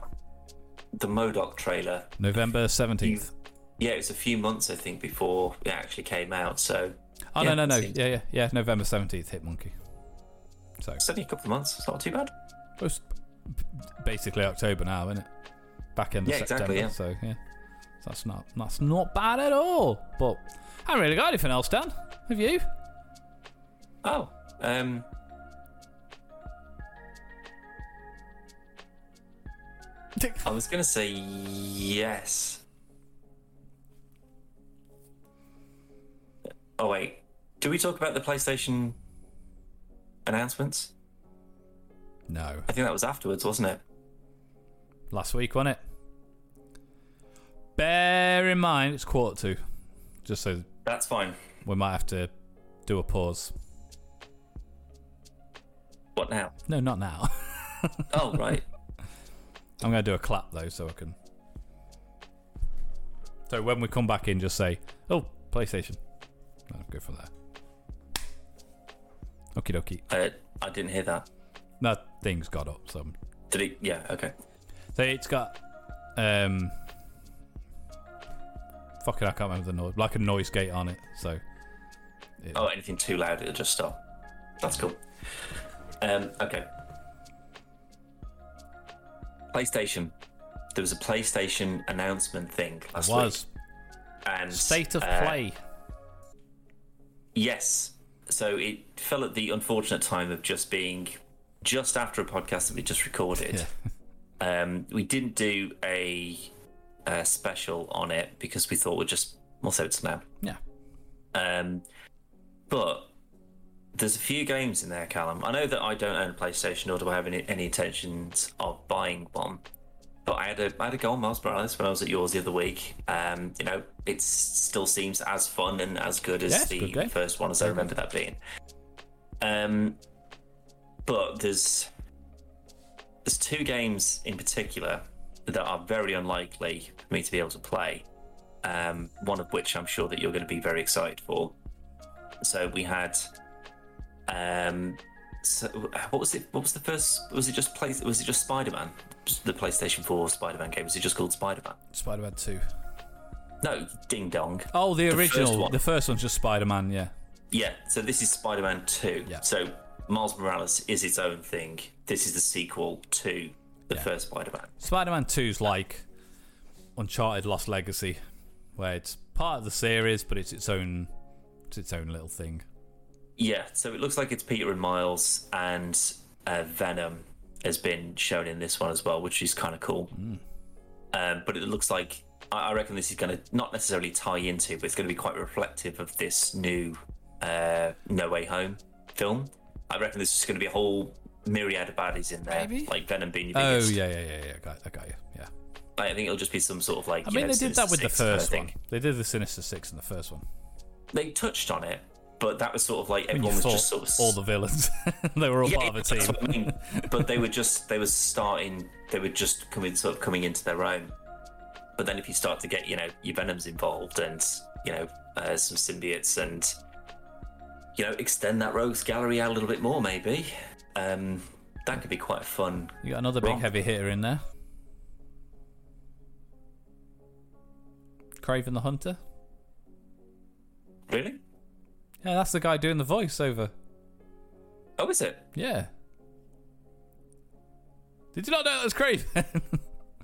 the M.O.D.O.K trailer November seventeenth. yeah it was a few months I think before it actually came out so Oh Yeah, no no no yeah yeah yeah November seventeenth Hit Monkey. So It's only a couple of months. It's not too bad. It's basically October now, isn't it? Back end of Yeah, September. exactly, yeah. So yeah, so that's not that's not bad at all. But I haven't really got anything else, Dan. Have you? Oh, um, I was gonna say yes. Oh wait, do we talk about the PlayStation announcements? No, I think that was afterwards, wasn't it? last week, wasn't it? Bear in mind it's quarter two, just so That's fine. we might have to do a pause. What now? No, not now. Oh right. I'm going to do a clap though, so I can. So when we come back in, just say, "Oh, PlayStation." I'll go from there. Okie dokie. uh, I didn't hear that. That thing's got up, so Did it? Yeah. Okay. so it's got um. Fucking, I can't remember the noise. Like a noise gate on it. So Oh, anything too loud, it'll just stop. That's cool. Um, okay. PlayStation. There was a PlayStation announcement thing it last was week, and state of uh, play. Yes, so it fell at the unfortunate time of just being just after a podcast that we just recorded. Um, we didn't do a, a special on it because we thought we'd just we'll save it to now. Yeah. Um, but there's a few games in there, Callum. I know that I don't own a PlayStation, nor do I have any, any intentions of buying one. But I had a I had a go on Miles Morales when I was at yours the other week. Um, you know, it still seems as fun and as good as Yeah, the good first one as I remember that being. Um, but there's there's two games in particular that are very unlikely for me to be able to play. Um, one of which I'm sure that you're going to be very excited for. So we had, um, so what was it? What was the first? Was it just play? Was it just Spider Man? The PlayStation 4 Spider Man game? Was it just called Spider Man? Spider Man 2. No, Ding Dong. Oh, the, The first original. one. the first one's just Spider Man, yeah. Yeah, so this is Spider Man 2. Yeah. So Miles Morales is its own thing. This is the sequel to the Yeah. first Spider Man. Spider Man 2's like Uncharted Lost Legacy, where it's part of the series, but it's its own it's its own little thing. Yeah, so it looks like it's Peter and Miles, and uh, Venom has been shown in this one as well, which is kind of cool. Um, but it looks like I I reckon this is going to not necessarily tie into, but it's going to be quite reflective of this new uh, No Way Home film. I reckon there's just going to be a whole myriad of baddies in there, Maybe. like Venom being your Oh biggest. yeah, yeah, yeah, yeah. I got, I got you. Yeah. I think it'll just be some sort of like. I you mean, know, they did that Sinister with the Six kind of first thing. one. They did the Sinister Six in the first one. They touched on it, but that was sort of like When you everyone was fought just sort of all the villains, they were all part of a that's team. what I mean. but they were just they were starting they were just coming sort of coming into their own. But then if you start to get you know your Venoms involved and you know uh, some symbiotes and you know extend that rogues gallery out a little bit more maybe, um, that could be quite fun. You got another big heavy hitter in there. Kraven the Hunter. Really? Yeah, that's the guy doing the voiceover. Oh, is it? Yeah. Did you not know that was Kraven?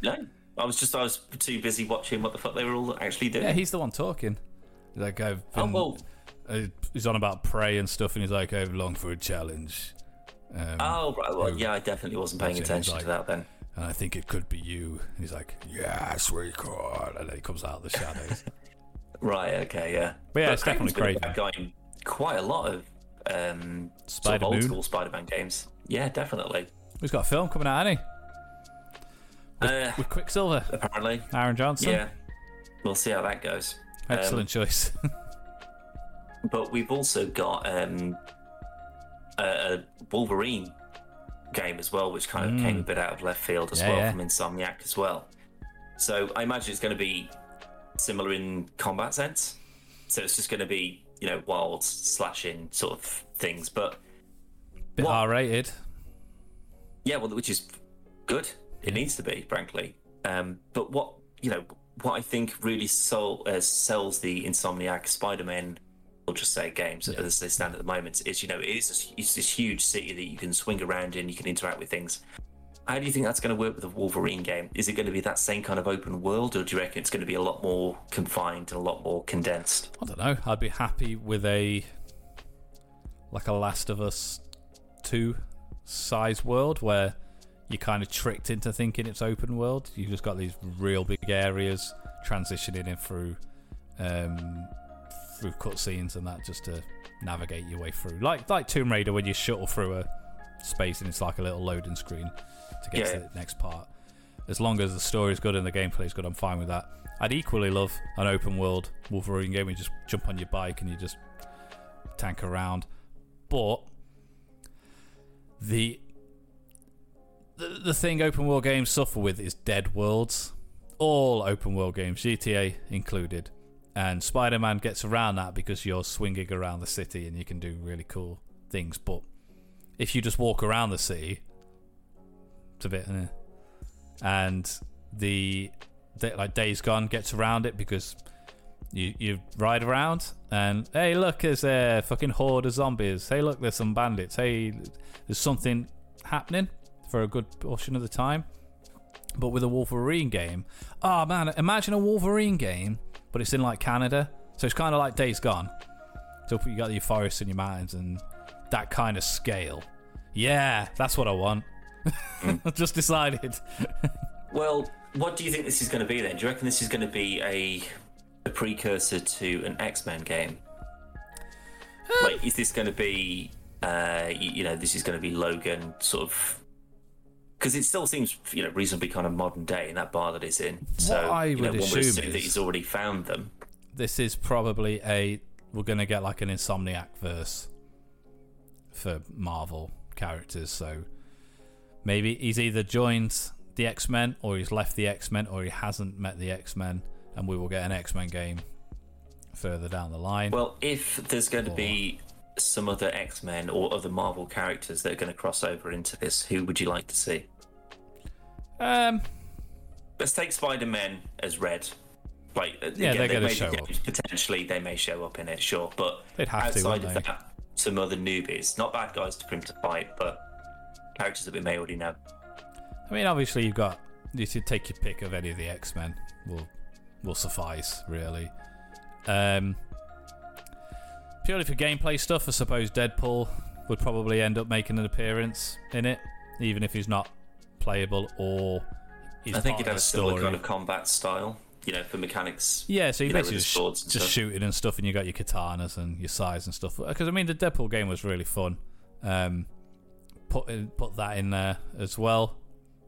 No, I was just I was too busy watching what the fuck they were all actually doing. yeah, he's the one talking. Like, I've oh well. uh, he's on about prey and stuff, and he's like, I've longed for a challenge. Um, Oh right, well, who- yeah, I definitely wasn't paying attention like- to that then. and I think it could be you. And he's like, yes, we could. And then he comes out of the shadows. Right, okay, yeah. But yeah, But it's definitely Kraven's been a Kraven. bad guy in quite a lot of um, sort Spider of old Moon. school Spider-Man games. Yeah, definitely. He's got a film coming out, hasn't he? Uh, With Quicksilver, apparently, Aaron Johnson. yeah. We'll see how that goes. Excellent choice. But we've also got um, a, a Wolverine game as well, which kind of came a bit out of left field as Mm. Yeah, well yeah. from Insomniac as well. So I imagine it's going to be similar in combat sense. So it's just going to be you know wild slashing sort of things, but Bit R rated. Yeah, well, which is good. It needs to be, frankly. Um, but what you know, what I think really sol- uh, sells the Insomniac Spider-Man, or just say games as they stand at the moment, is you know it is this, it's this huge city that you can swing around in, you can interact with things. How do you think that's going to work with a Wolverine game? Is it going to be that same kind of open world, or do you reckon it's going to be a lot more confined and a lot more condensed? I don't know. I'd be happy with a like a Last of Us two size world where you're kind of tricked into thinking it's open world. You've just got these real big areas transitioning in through um, through cutscenes and that just to navigate your way through. Like like Tomb Raider when you shuttle through a space and it's like a little loading screen to get Yeah. to the next part. As long as the story's good and the gameplay's good, I'm fine with that. I'd equally love an open world Wolverine game where you just jump on your bike and you just tank around. But the the, the thing open world games suffer with is dead worlds. All open world games, GTA included. And Spider Man gets around that because you're swinging around the city and you can do really cool things. But if you just walk around the city, it's a bit. Eh. And the, the like Days Gone gets around it because you you ride around and hey look there's a fucking horde of zombies. Hey look there's some bandits. Hey there's something happening for a good portion of the time. But with a Wolverine game, oh man, imagine a Wolverine game, but it's in like Canada. So it's kind of like Days Gone, So you got your forests and your mountains and that kind of scale. Yeah, that's what I want. I've just decided. Well, what do you think this is going to be then? Do you reckon this is going to be a a precursor to an X Men game? like, is this going to be, uh, you, you know, this is going to be Logan sort of? Because it still seems, you know, reasonably kind of modern day in that bar that he's in. So I you know, would one would assume assume that he's already found them. this is probably a we're gonna get like an insomniac verse for Marvel characters. So maybe he's either joined the X Men or he's left the X Men or he hasn't met the X Men, and we will get an X Men game further down the line. Well, if there's going to be some other X Men or other Marvel characters that are going to cross over into this, who would you like to see? Um, Let's take Spider Man as Red. Like, Yeah, again, they're they gonna show the up. Potentially, they may show up in it, sure. But They'd have to, outside wouldn't of they? that, some other newbies, not bad guys to bring to fight, but characters that we may already know. I mean, obviously you've got you should take your pick of any of the X Men. Will will suffice really. Um, purely for gameplay stuff, I suppose Deadpool would probably end up making an appearance in it, even if he's not playable or. I think he'd have a similar kind of combat style, you know, for mechanics. Yeah, so you you know, basically the just, swords just stuff. shooting and stuff, and you got your katanas and your scythes and stuff. Because I mean, the Deadpool game was really fun. Um, put in, put that in there as well.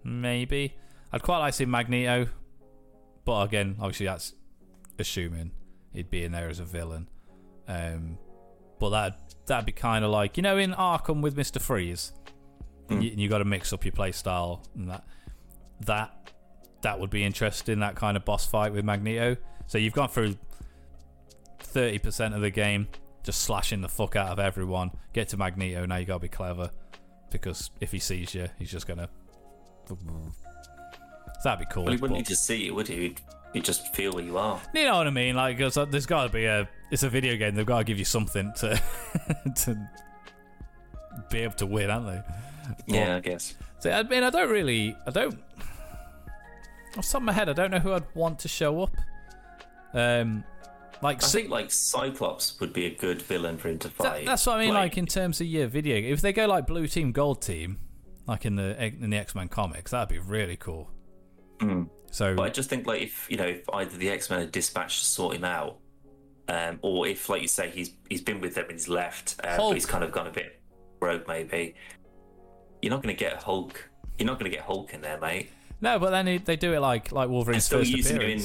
Maybe I'd quite like to see Magneto, but again, obviously that's assuming he'd be in there as a villain. Um, but that that'd be kind of like you know in Arkham with Mister Freeze, Hmm. you, you got to mix up your play style and that that that would be interesting. That kind of boss fight with Magneto. So you've gone through thirty percent of the game just slashing the fuck out of everyone. Get to Magneto now. You gotta be clever because if he sees you, he's just gonna. That'd be cool. Well, he wouldn't but- need to see you, would he? He'd, he'd just feel where you are. you know what I mean? Like, uh, there's got to be a. It's a video game. They've got to give you something to to be able to win, are not they? Yeah, I guess. So I mean, I don't really, I don't. Off the top of my head, I don't know who I'd want to show up. Um, like I think like Cyclops would be a good villain for him to that- fight. that's what I mean. Like, in terms of your video, if they go like Blue Team, Gold Team, like in the in the X Men comics, that'd be really cool. Mm. So But I just think like if you know if either the X Men are dispatched to sort him out, um, or if like you say he's he's been with them and he's left, um, he's kind of gone a bit rogue maybe. You're not going to get Hulk. You're not going to get Hulk in there, mate. no, but then they, they do it like like They're still first using him in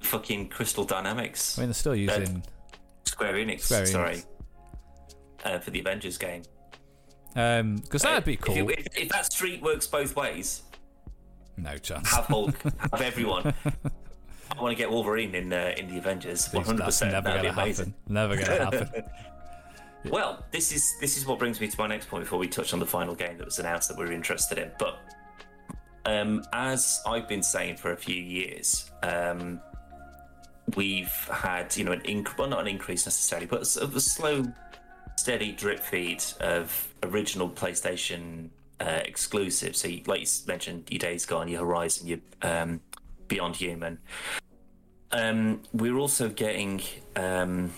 fucking Crystal Dynamics, I mean, they're still using Square Enix. Square Enix. Sorry, uh, for the Avengers game. um because that'd be If cool. you- If, if that street works both ways, no chance. have Hulk, have everyone. I want to get Wolverine in uh, in the Avengers. One hundred percent. never gonna amazing. happen. Never gonna happen. Well, this is this is what brings me to my next point before we touch on the final game that was announced that we are interested in. But um, as I've been saying for a few years, um, we've had you know an inc- well not an increase necessarily, but of a slow, steady drip feed of original PlayStation uh, exclusives. So, you, like you mentioned, your Days Gone, your Horizon, your um, Beyond Human. Um, we're also getting um,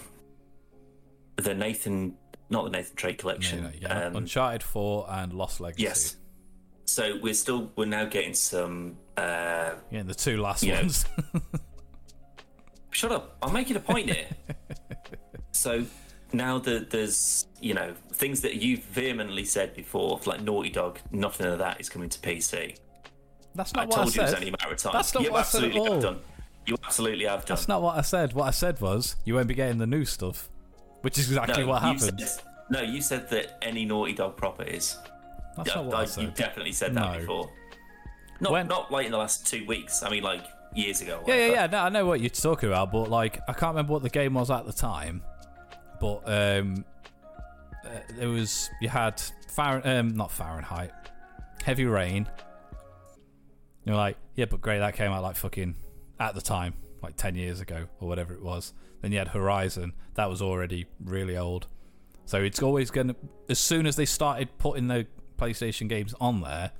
the Nathan, not the Nathan Drake collection. No, yeah. um, Uncharted 4 and Lost Legacy. yes. So we're still we're now getting some. Uh, Yeah, the two last ones. shut up! I'm making a point here. so now that there's you know things that you've vehemently said before, like Naughty Dog, nothing of that is coming to PC. That's I not what I told you it was only a matter of time. That's not you what I said at all. have done. You absolutely have done. That's not what I said. What I said was you won't be getting the new stuff, which is exactly what happened. Said, no, you said that any Naughty Dog properties. That's Yeah, not what I, I- said. you definitely said that No. before. Not When- not like in the last two weeks. I mean, like years ago. Yeah, yeah, yeah. No, I know what you're talking about, but like I can't remember what the game was at the time. But um, uh, there was you had Fahren, um, not Fahrenheit, Heavy Rain. You're like, yeah, but great, that came out like fucking at the time, like ten years ago or whatever it was. Then you had Horizon, that was already really old. So it's always gonna, as soon as they started putting the PlayStation games on there,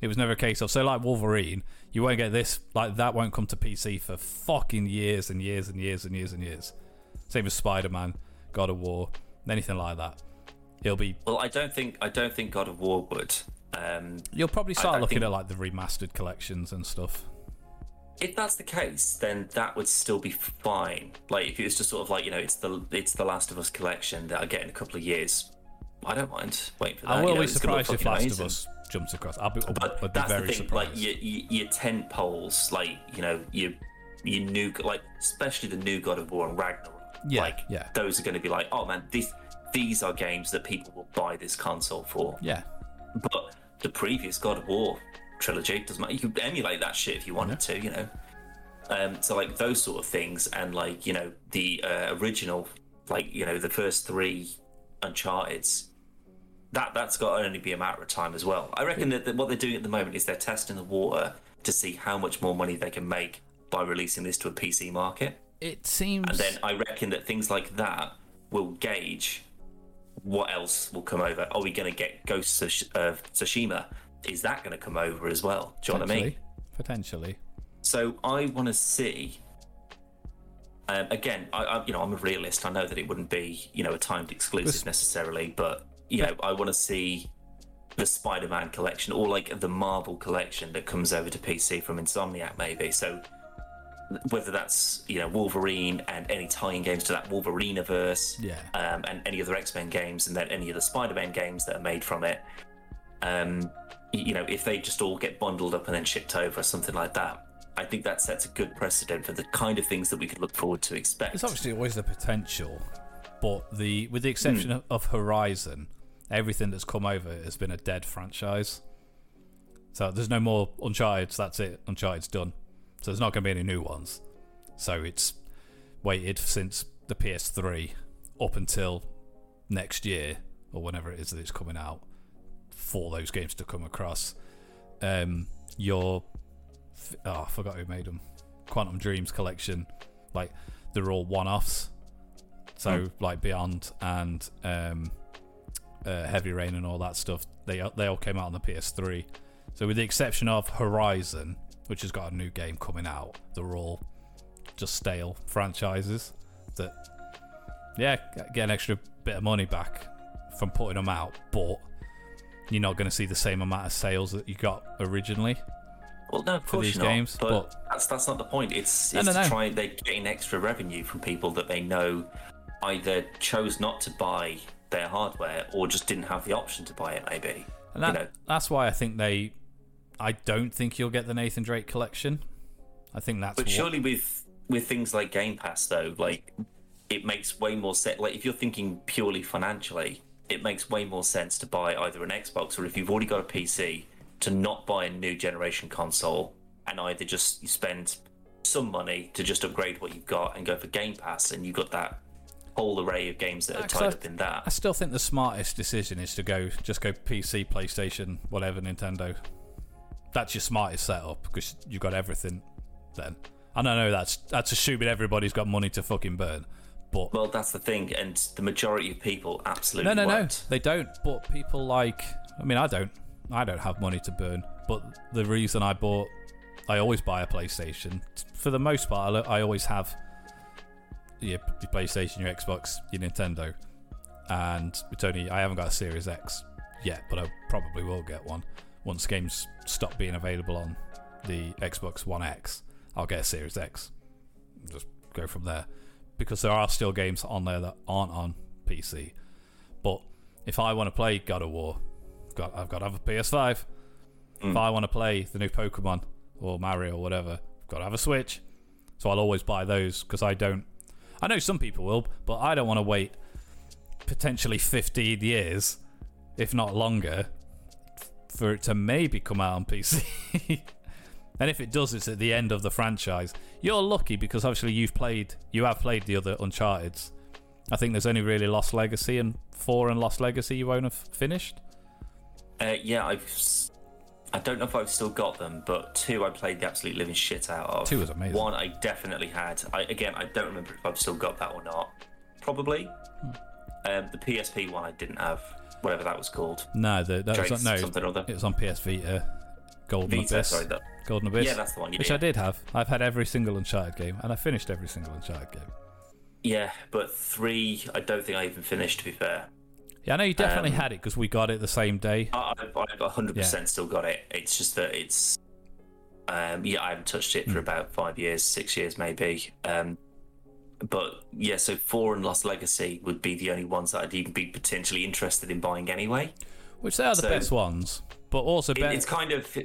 it was never a case of so like Wolverine, you won't get this like that won't come to PC for fucking years and years and years and years and years. Same as Spider Man. God of War, anything like that. It'll be. Well, I don't think I don't think God of War would. Um, You'll probably start looking think- at like the remastered collections and stuff. If that's the case, then that would still be fine. Like if it was just sort of like you know, it's the it's the Last of Us collection that I get in a couple of years. I don't mind waiting for that. I you will know, be it's surprised if Last amazing. of Us jumps across. I'll be, I'll, But I'd be that's very the thing. surprised. Like your, your, your tent poles, like you know, your your new like especially the new God of War and Ragnarok. Yeah, like yeah. those are going to be like, oh man, these these are games that people will buy this console for. yeah, But the previous God of War trilogy doesn't matter. You could emulate that shit if you wanted to, you know. Um, so like those sort of things, and like you know the uh, original, like you know the first three Uncharted's. That that's got to only be a matter of time as well. I reckon that, that what they're doing at the moment is they're testing the water to see how much more money they can make by releasing this to a PC market. it seems. And then I reckon that things like that will gauge what else will come over. Are we going to get Ghost of of Tsushima? Is that going to come over as well? Do you know what I mean? potentially. So I want to see. Um, again, I, I, you know, I'm a realist. I know that it wouldn't be, you know, a timed exclusive This- necessarily, but you know, I want to see the Spider-Man collection or like the Marvel collection that comes over to PC from Insomniac, maybe. So whether that's you know Wolverine and any tie-in games to that Wolverine verse, Yeah. um, and any other X-Men games, and then any of the Spider-Man games that are made from it. Um, you know, if they just all get bundled up and then shipped over, something like that, I think that sets a good precedent for the kind of things that we could look forward to expect. There's obviously always the potential, but the with the exception Hmm. of, of Horizon, everything that's come over has been a dead franchise. So there's no more Uncharted. That's it. Uncharted's done. So there's not going to be any new ones. So it's waited since the PS3 up until next year or whenever it is that it's coming out for those games to come across. Um, your oh, I forgot who made them. Quantum Dreams collection, like they're all one-offs. So like Beyond and um, uh, Heavy Rain and all that stuff, they they all came out on the PS3. So with the exception of Horizon, which has got a new game coming out, they're all just stale franchises that yeah get an extra bit of money back from putting them out, but you're not going to see the same amount of sales that you got originally. well, no, of course these not, games, but, but- that's that's not the point. It's, No, it's no, to no. try they're getting extra revenue from people that they know either chose not to buy their hardware or just didn't have the option to buy it. Maybe And that, you know, that's why I think they. I don't think you'll get the Nathan Drake collection. I think that's But what, surely with with things like Game Pass though, like it makes way more sense. Like if you're thinking purely financially, it makes way more sense to buy either an Xbox or if you've already got a PC, to not buy a new generation console and either just spend some money to just upgrade what you've got and go for Game Pass, and you've got that whole array of games that are tied I- up in that. I still think the smartest decision is to go just go PC, PlayStation, whatever Nintendo. That's your smartest setup because you've got everything. Then I don't know. That's that's assuming everybody's got money to fucking burn. But Well, that's the thing, and the majority of people absolutely no, no, no, won't. they don't. But people like, I mean, I don't. I don't have money to burn. But the reason I bought, I always buy a PlayStation. For the most part, I always have your, your PlayStation, your Xbox, your Nintendo, and it's only I haven't got a Series X yet, but I probably will get one once games stop being available on the Xbox One X. I'll get a Series X. Just go from there because there are still games on there that aren't on PC. But if I want to play God of War, got I've got to have a PS5. If mm. I want to play the new Pokemon or Mario or whatever, I've got to have a Switch. So I'll always buy those because I don't. I know some people will, but I don't want to wait potentially 15 years, if not longer, for it to maybe come out on PC. and if it does, it's at the end of the franchise. You're lucky because obviously you've played, you have played the other Uncharted's. I think there's only really Lost Legacy and Four and Lost Legacy you won't have finished. Uh, yeah, I've. I don't know if I've still got them, but two I played the absolute living shit out of. Two was amazing. One I definitely had. I again I don't remember if I've still got that or not. Probably. Hmm. Um, the PSP one I didn't have. Whatever that was called. No, the, that was on, no, something or other. it was on PS Vita. Golden Vita, Abyss. sorry. That, Golden Abyss. yeah, that's the one. You which. I did have. I've had every single Uncharted game, and I finished every single Uncharted game. Yeah, but three, I don't think I even finished. To be fair, Yeah, I know you definitely Um, had it because we got it the same day. I, I've, I've 100% still got it. It's just that it's, um, yeah, I haven't touched it for about five years, six years maybe. Um, but yeah, so four and Lost Legacy would be the only ones that I'd even be potentially interested in buying anyway. Which they are the so- best ones. But also, It, it's kind of,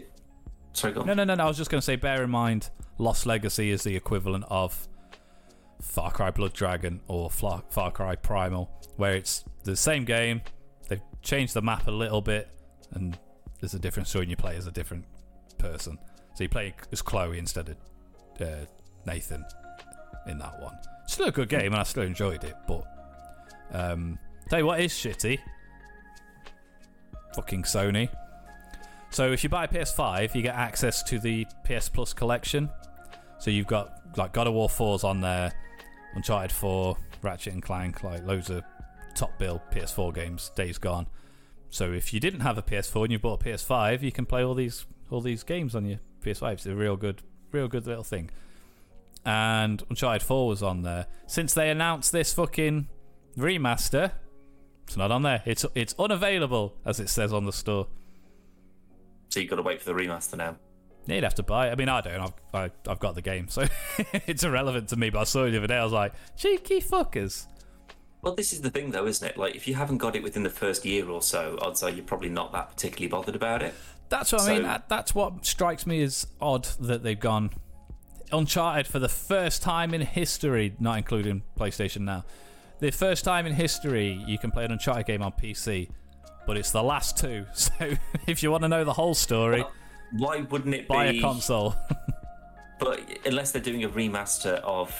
sorry, go on. no, no, no, no. I was just going to say, bear in mind, Lost Legacy is the equivalent of Far Cry Blood Dragon or Fla- Far Cry Primal, where it's the same game. They've changed the map a little bit, and there's a different story, and you play as a different person. So you play as Chloe instead of uh, Nathan in that one. Still a good game, and I still enjoyed it. But um, tell you what is shitty. Fucking Sony. So if you buy a PS5, you get access to the PS Plus collection. So you've got like God of War 4's on there, Uncharted 4, Ratchet and Clank, like loads of top bill PS4 games. Days gone. So if you didn't have a PS4 and you bought a PS5, you can play all these all these games on your PS5. It's a real good, real good little thing. And Uncharted 4 was on there. Since they announced this fucking remaster, it's not on there. It's it's unavailable as it says on the store. So you've got to wait for the remaster now. Yeah, you'd have to buy it. I mean, I don't. I've, I, I've got the game, so it's irrelevant to me. But I saw it the other day. I was like, cheeky fuckers. Well, this is the thing, though, isn't it? Like, if you haven't got it within the first year or so, I'd say you're probably not that particularly bothered about it. That's what I mean. That, that's what strikes me as odd that they've gone Uncharted for the first time in history, not including PlayStation now. The first time in history you can play an Uncharted game on PC, but it's the last two. So if you want to know the whole story, Well, Why wouldn't it buy be? a console. But unless they're doing a remaster of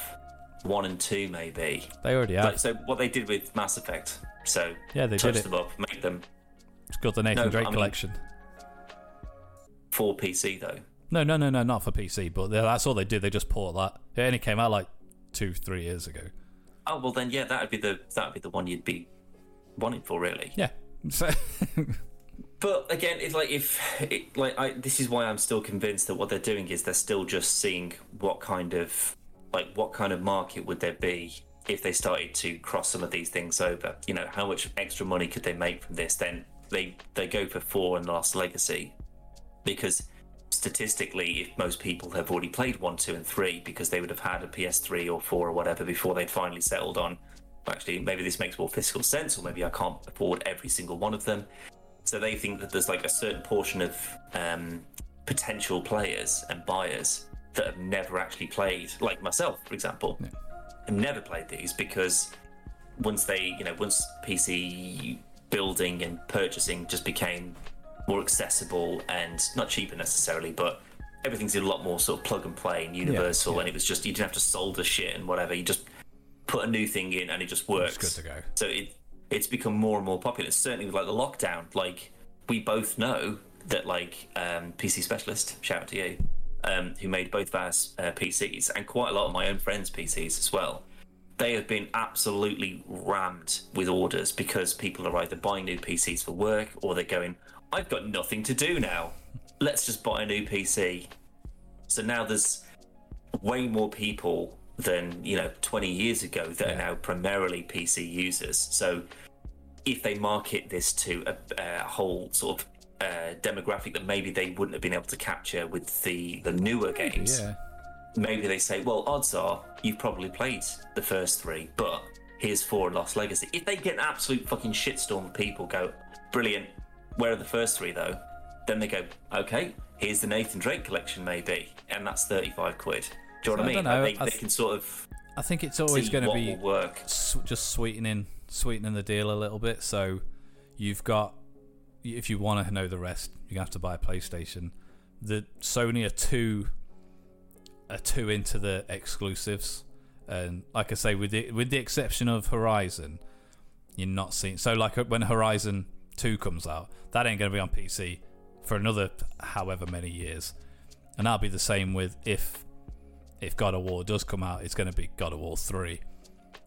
one and two, maybe. they already are. Like, so what they did with Mass Effect. So Yeah, they touch did it. them up, make them It's called the Nathan No, Drake I mean- collection. for PC though. No, no, no, no, not for PC. But that's all they did. They just port that. It only came out like two, three years ago. Oh well, then yeah, that would be the that would be the one you'd be wanting for, really. Yeah. So But again, it's like if it, like I this is why I'm still convinced that what they're doing is they're still just seeing what kind of like what kind of market would there be if they started to cross some of these things over. You know, how much extra money could they make from this? Then they they go for four and Last Legacy because statistically, if most people have already played one, two, and three, because they would have had a PS3 or four or whatever before they'd finally settled on. Actually, maybe this makes more fiscal sense, or maybe I can't afford every single one of them. So they think that there's like a certain portion of um, potential players and buyers that have never actually played, like myself, for example, have never played these because once they, you know, once PC building and purchasing just became more accessible and not cheaper necessarily, but everything's a lot more sort of plug and play and universal, yeah. and it was just you didn't have to solder shit and whatever. You just put a new thing in and it just works. good to go. So it it's become more and more popular. Certainly with like the lockdown, like we both know that like um, PC specialist, shout out to you, um, who made both of our uh, PCs and quite a lot of my own friends' PCs as well. They have been absolutely rammed with orders because people are either buying new PCs for work or they're going, I've got nothing to do now. Let's just buy a new PC. So now there's way more people than you know 20 years ago that are now primarily PC users. So if they market this to a, a whole sort of uh, demographic that maybe they wouldn't have been able to capture with the the newer games, yeah. maybe they say, well, odds are you've probably played the first three, but here's four and Lost Legacy. If they get an absolute fucking shitstorm of people go, brilliant, where are the first three though? Then they go, okay, here's the Nathan Drake collection maybe, and that's 35 quid. Do you know what I mean? don't know, Like, I they, th- they can sort of I think it's always going to be work. just sweetening sweetening the deal a little bit. So you've got if you want to know the rest, you have to buy a PlayStation. The Sony are too are two into the exclusives, and like I say, with the with the exception of Horizon, you're not seeing. So like uh, when Horizon Two comes out, that ain't going to be on PC for another however many years, and that'll be the same with if if God of War does come out, it's going to be God of War three,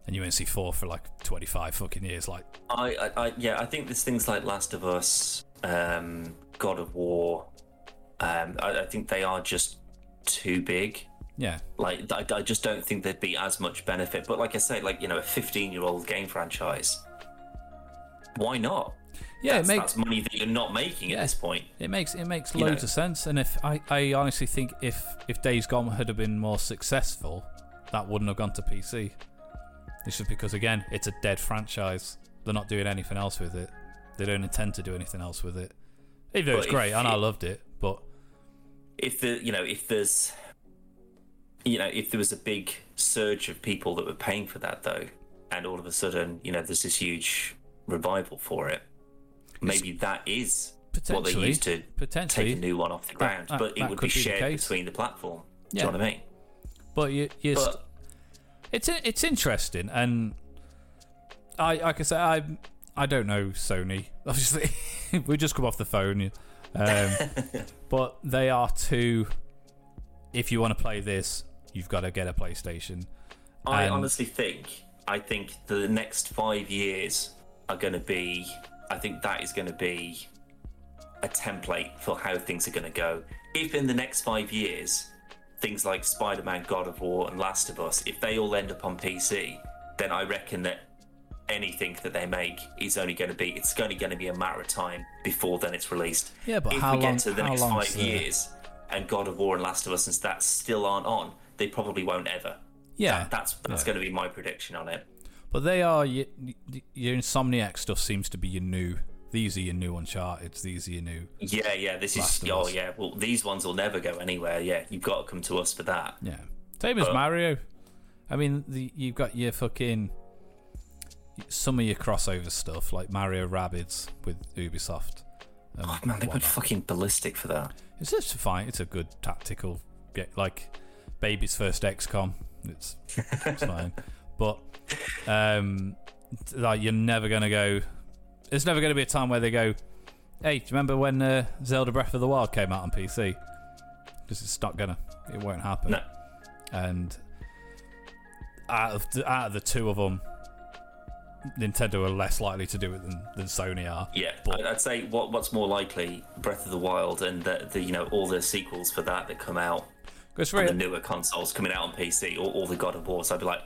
and you won't see four for like twenty five fucking years. Like, I, I, I, yeah, I think there's things like Last of Us, um, God of War. Um, I, I think they are just too big Yeah. Like I, I just don't think there'd be as much benefit. But like I say, like you know, a 15 year old game franchise, why not? Yeah, that's, it makes that's money that you're not making Yeah. at this point. it makes it makes loads know. of sense. And if I, I honestly think if if Days Gone had have been more successful, that wouldn't have gone to PC. It's just because again, it's a dead franchise. They're not doing anything else with it. They don't intend to do anything else with it. Even though But it's great and I loved it, but If the you know if there's you know if there was a big surge of people that were paying for that though, and all of a sudden you know there's this huge revival for it, maybe that is what they used to potentially, take a new one off the ground, that- but it would be be the shared case. between the platform. Do Yeah. you know what I mean? but you, you st- it's it's interesting, and I like I say I I don't know Sony. Obviously, we just come off the phone, um, but they are too. If you want to play this, you've got to get a PlayStation. I And- honestly think I think the next five years are going to be. I think that is going to be a template for how things are going to go. If in the next five years, things like Spider-Man, God of War, and Last of Us, if they all end up on PC, then I reckon that anything that they make is only going to be. It's only going to be a matter of time before then it's released. Yeah, but if how we long- get to the next five years and God of War and Last of Us and that still aren't on, they probably won't ever. Yeah, That- that's that's yeah. going to be my prediction on it. But they are your, your Insomniac stuff seems to be your new. These are your new Uncharted. These are your new. Yeah, yeah. This Last is oh yeah. Well, these ones will never go anywhere. Yeah, you've got to come to us for that. Yeah, same as But- Mario. I mean, the, you've got your fucking some of your crossover stuff like Mario Rabbids with Ubisoft. Um, and Oh man, they went fucking ballistic for that. It's just fine. It's a good tactical, like baby's first XCOM. It's it's fine, but um, like you're never gonna go. There's never gonna be a time where they go. Hey, do you remember when uh, Zelda Breath of the Wild came out on PC? Because it's not gonna. It won't happen. No. And out of the, out of the two of them, Nintendo are less likely to do it than, than Sony are. Yeah, But- I'd- say what what's more likely, Breath of the Wild and the, the you know all the sequels for that that come out Because on the newer consoles coming out on PC, or all the God of Wars. I'd be like,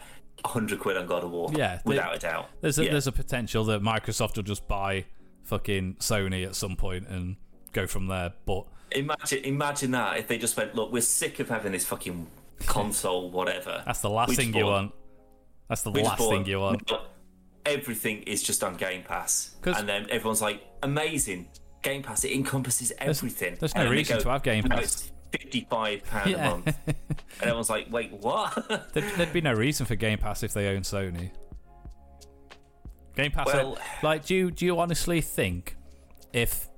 hundred quid on God of War. Yeah, they- without a doubt. There's a, yeah. there's a potential that Microsoft will just buy fucking Sony at some point and go from there. But Imagine, imagine that if they just went, look, we're sick of having this fucking console, whatever. that's the last We thing you want. That's the last bought- thing you want. Everything is just on Game Pass, and then everyone's like, amazing. Game Pass, it encompasses everything. there's And no reason go, to have Game "No, Pass." Fifty-five pound Yeah. a month, and everyone's like, wait, what? There'd, there'd be no reason for Game Pass if they own Sony. Game Pass, uh, Well- like, do you do you honestly think if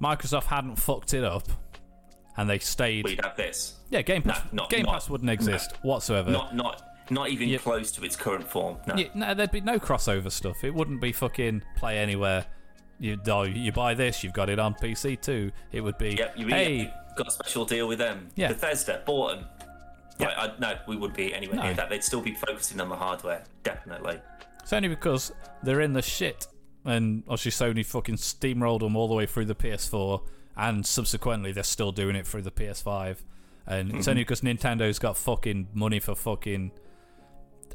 Microsoft hadn't fucked it up and they stayed, We'd have this. yeah, Game Pass, No, not- Game not- Pass wouldn't exist whatsoever. Not, not, not even Yeah. close to its current form. No. Yeah, no, there'd be no crossover stuff. It wouldn't be fucking play anywhere. You oh, you buy this, you've got it on PC too. It would be Yep, you hey, got a special deal with them. Yeah. Bethesda bought them. Yeah. Right, I, no, we wouldn't be anywhere No. near that. They'd still be focusing on the hardware, definitely. it's only because they're in the shit, and obviously Sony fucking steamrolled them all the way through the PS4, and subsequently they're still doing it through the PS5. And Mm-hmm. it's only because Nintendo's got fucking money for fucking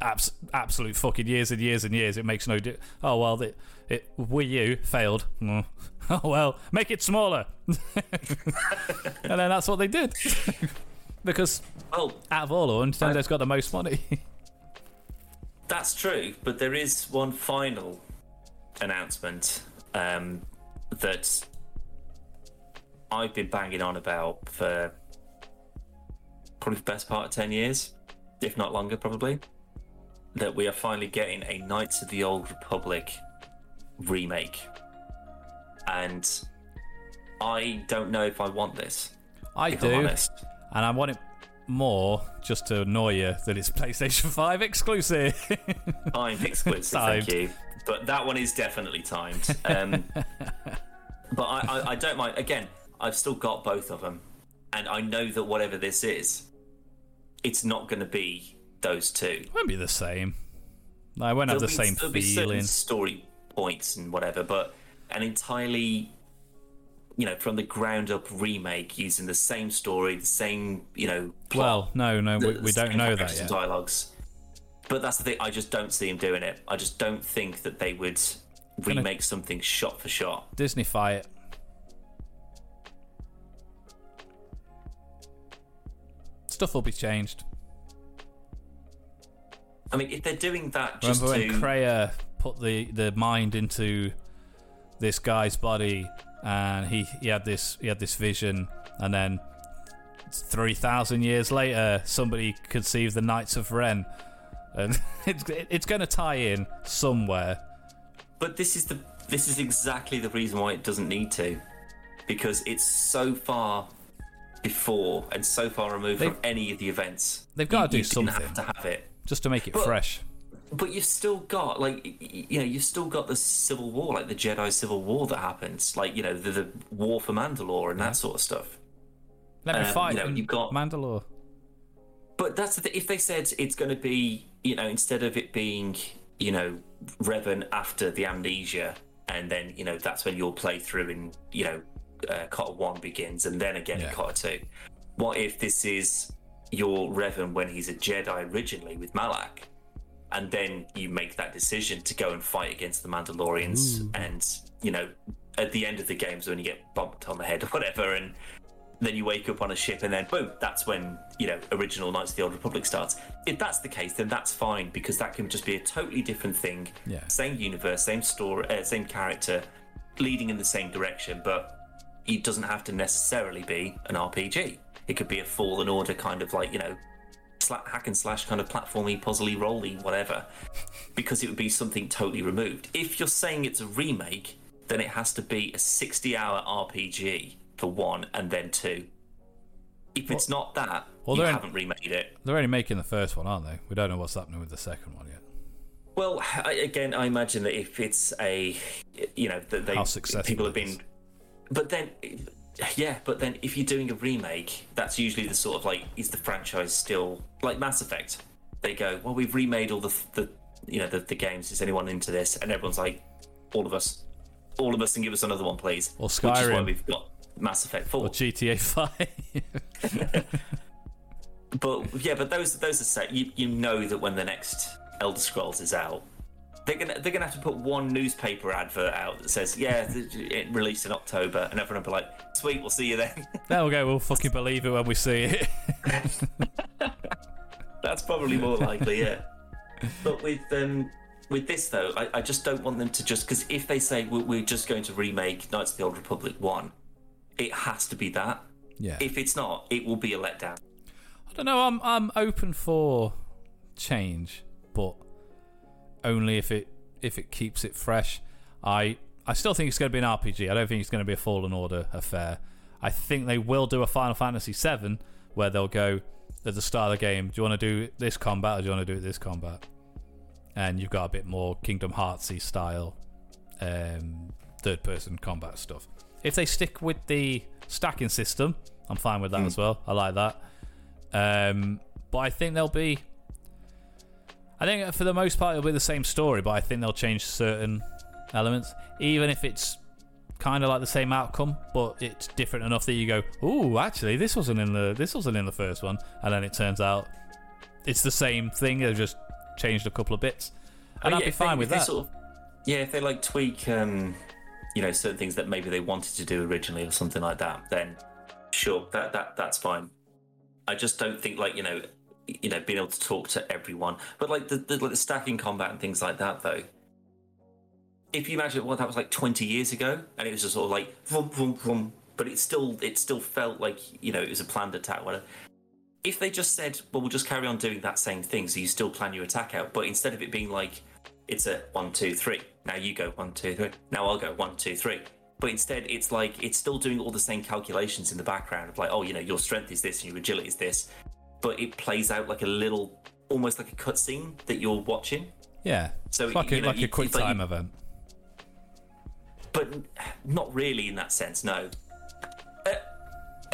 abs- absolute fucking years and years and years. It makes no. Di- oh well, the, it Wii U failed. Mm. Oh well, make it smaller. and then that's what they did. because Well, out of all of them, Nintendo's got the most money. That's true, but there is one final announcement um, that I've been banging on about for probably the best part of 10 years, if not longer, probably. That we are finally getting a Knights of the Old Republic remake. And I don't know if I want this, I do. Honest. And I want it more just to annoy you that it's PlayStation 5 exclusive. Timed exclusive, Timed. thank you. But that one is definitely timed. Um, but I, I, I don't mind. Again, I've still got both of them, and I know that whatever this is, it's not going to be those two. won't be the same. I won't have the be- same there'll be certain feeling. story points and whatever, but an entirely you know, from the ground up remake using the same story, the same, you know, plot, Well, no, no, we, we don't know that yet. Dialogues. But that's the thing. I just don't see him doing it. I just don't think that they would Gonna- remake something shot for shot. Disney fight. Stuff will be changed. I mean, if they're doing that just Remember to when Kreia put the, the mind into this guy's body, and he, he had this he had this vision, and then three thousand years later, somebody conceived the Knights of Ren, and it's it's going to tie in somewhere. But this is the this is exactly the reason why it doesn't need to, because it's so far before and so far removed They've- from any of the events. they've gotta You- do something. Have to have it, Just to make it But- fresh. But you've still got like you know you've still got the civil war, like the Jedi Civil War that happens, like you know the, the war for Mandalore and that sort of stuff. Let me um, fight. you know, you've got- Mandalore. But that's the thing. If they said it's going to be, you know, instead of it being, you know, Revan after the amnesia, and then you know that's when your playthrough in, you know, uh, KOTOR One begins, and then again Yeah. in KOTOR Two. What if this is your Revan when he's a Jedi originally with Malak, and then you make that decision to go and fight against the Mandalorians, and you know, at the end of the games when you get bumped on the head or whatever, and then you wake up on a ship and then boom that's when you know original knights of the old republic starts. If that's the case then that's fine because that can just be a totally different thing. Yeah. same universe same story uh, same character leading in the same direction but it doesn't have to necessarily be an rpg it could be a fallen order kind of like you know sla- hack and slash kind of platformy puzzly rolly whatever. Because it would be something totally removed. If you're saying it's a remake then it has to be a 60 hour rpg for one and then two. If it's not that well, you haven't remade it. They're only making the first one, aren't they? We don't know what's happening with the second one yet. well I, again i imagine that if it's a you know that they people have been but then yeah but then if you're doing a remake that's usually the sort of like is the franchise still like mass effect they go well we've remade all the the you know the, the games. Is anyone into this? And everyone's like all of us. All of us and give us another one please. Or which is why we've got mass effect 4 Or GTA 5. but yeah but those those are set. You, you know that when the next elder scrolls is out they're gonna they're gonna have to put one newspaper advert out that says yeah it released in october and everyone will be like sweet we'll see you then there we go. We'll fucking believe it when we see it. That's probably more likely, yeah. But with um, with this though, I, I just don't want them to just because if they say we're, we're just going to remake Knights of the Old Republic one, it has to be that. yeah. If it's not, it will be a letdown. I don't know. I'm I'm open for change, but only if it if it keeps it fresh. I I still think it's going to be an RPG. I don't think it's going to be a Fallen Order affair. I think they will do a Final Fantasy VII where they'll go at the start of the game. Do you want to do this combat or do you want to do this combat? And you've got a bit more Kingdom Heartsy style um, third person combat stuff. If they stick with the stacking system, I'm fine with that as well. I like that. Um, but I think they'll be. I think for the most part it'll be the same story, but I think they'll change certain elements, even if it's kind of like the same outcome, but it's different enough that you go, "Ooh, actually, this wasn't in the this wasn't in the first one," and then it turns out it's the same thing. They've just changed a couple of bits, and Oh, I'd yeah, be if they- fine with that. Sort of, yeah, if they like tweak, um, you know, certain things that maybe they wanted to do originally or something like that, then sure, that that that's fine. I just don't think like you know, you know, being able to talk to everyone, but like the, the like the stacking combat and things like that though. If you imagine what that was like 20 years ago, and it was just sort of like vroom, vroom, vroom, but it still it still felt like you know it was a planned attack. Whatever. If they just said, well, we'll just carry on doing that same thing, so you still plan your attack out, but instead of it being like it's a one, two, three. Now you go one, two, three. Now I'll go one, two, three. But instead, it's like it's still doing all the same calculations in the background of like, oh, you know, your strength is this and your agility is this, but it plays out like a little, almost like a cutscene that you're watching. yeah, So, it's like a you know, like you- a quick it's like time you- event. But not really in that sense. No. Uh,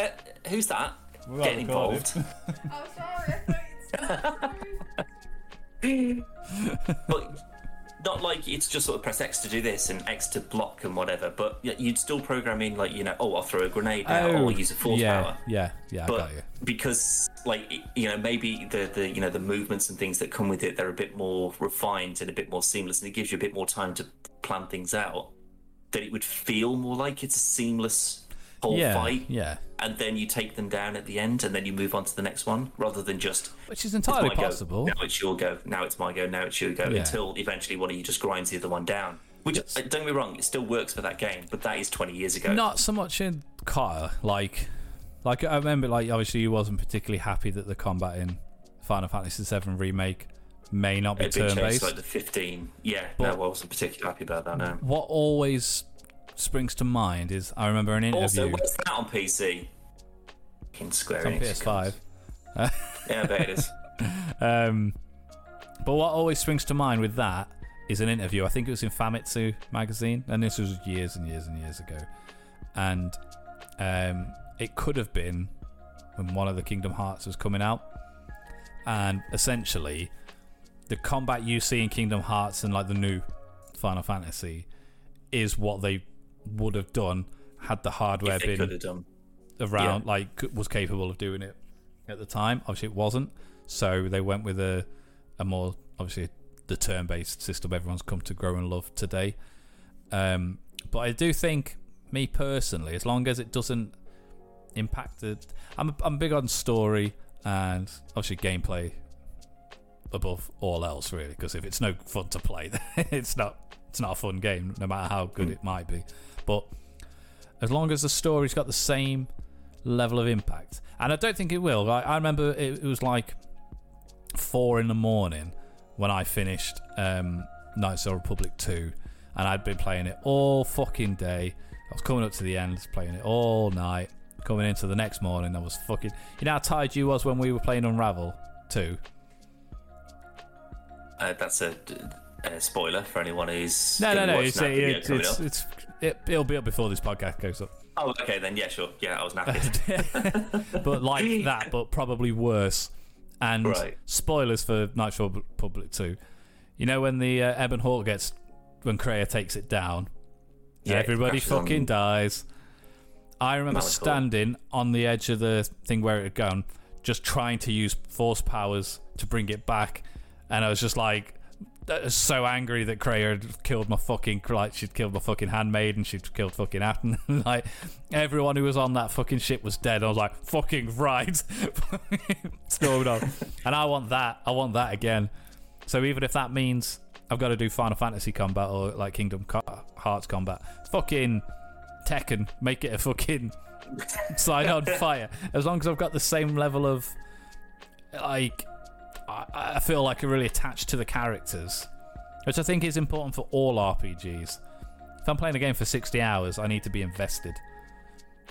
uh, who's that We are getting recording. involved? Oh, sorry, I thought you'd but not like it's just sort of press X to do this and X to block and whatever, but you'd still program in like you know, oh, I'll throw a grenade now, or I'll use a force yeah, power. yeah, yeah. But got you. because like you know, maybe the the you know the movements and things that come with it, they're a bit more refined and a bit more seamless, and it gives you a bit more time to plan things out. That it would feel more like it's a seamless whole Yeah, fight, yeah. and then you take them down at the end, and then you move on to the next one, rather than just Which is entirely possible. Go. Now it's your go. Now it's my go. Now it's your go. Yeah. Until eventually one of you just grinds the other one down. Which Yes. uh, don't get me wrong, it still works for that game, but that is twenty years ago. Not so much in Kyle. Like, like I remember, like obviously you wasn't particularly happy that the combat in Final Fantasy VII remake may not be turn based. like the fifteen. Yeah, But- no, I wasn't particularly happy about that. No. what always springs to mind is I remember an interview Also, where's that on PC? In Square on Enix. PS5. Yeah, I bet it is. Um, but what always springs to mind with that is an interview. I think it was in Famitsu magazine, and this was years and years and years ago. And um, it could have been when one of the Kingdom Hearts was coming out, and essentially, the combat you see in Kingdom Hearts and like the new Final Fantasy is what they would have done had the hardware been could have done. around like was capable of doing it at the time. Obviously, it wasn't. So they went with a a more obviously the turn-based system everyone's come to grow and love today. Um, but I do think, me personally, as long as it doesn't impact the, I'm I'm big on story and obviously gameplay above all else, really. Because if it's no fun to play, it's not it's not a fun game, no matter how good it might be. But as long as the story's got the same level of impact, and I don't think it will. I, I remember it, it was like four in the morning when I finished um, Knights of the Republic 2, and I'd been playing it all fucking day. I was coming up to the end, playing it all night. Coming into the next morning, I was fucking. You know how tired you was when we were playing Unravel 2? Uh, that's a, a spoiler for anyone who's. No, no, no. It's, it's, it's, it's, it, it'll be up before this podcast goes up. Oh, okay, then yeah, sure. Yeah, I was knackered. but like that, but probably worse. And Right. spoilers for Knights Public 2. You know when the uh, Ebon Hawk gets when Kreia takes it down, Yeah, everybody crashes on- fucking dies. I remember standing on the edge of the thing where it had gone, just trying to use force powers to bring it back, and I was just like. Was so angry that Kreia had killed my fucking like she'd killed my fucking handmaid and she'd killed fucking Atton. like everyone who was on that fucking ship was dead. I was like, fucking right, stormed on. And I want that. I want that again. So even if that means I've got to do Final Fantasy combat or like Kingdom Hearts combat, fucking Tekken, make it a fucking side on fire. As long as I've got the same level of like, I, I feel like I'm really attached to the characters, which I think is important for all RPGs. If I'm playing a game for 60 hours, I need to be invested.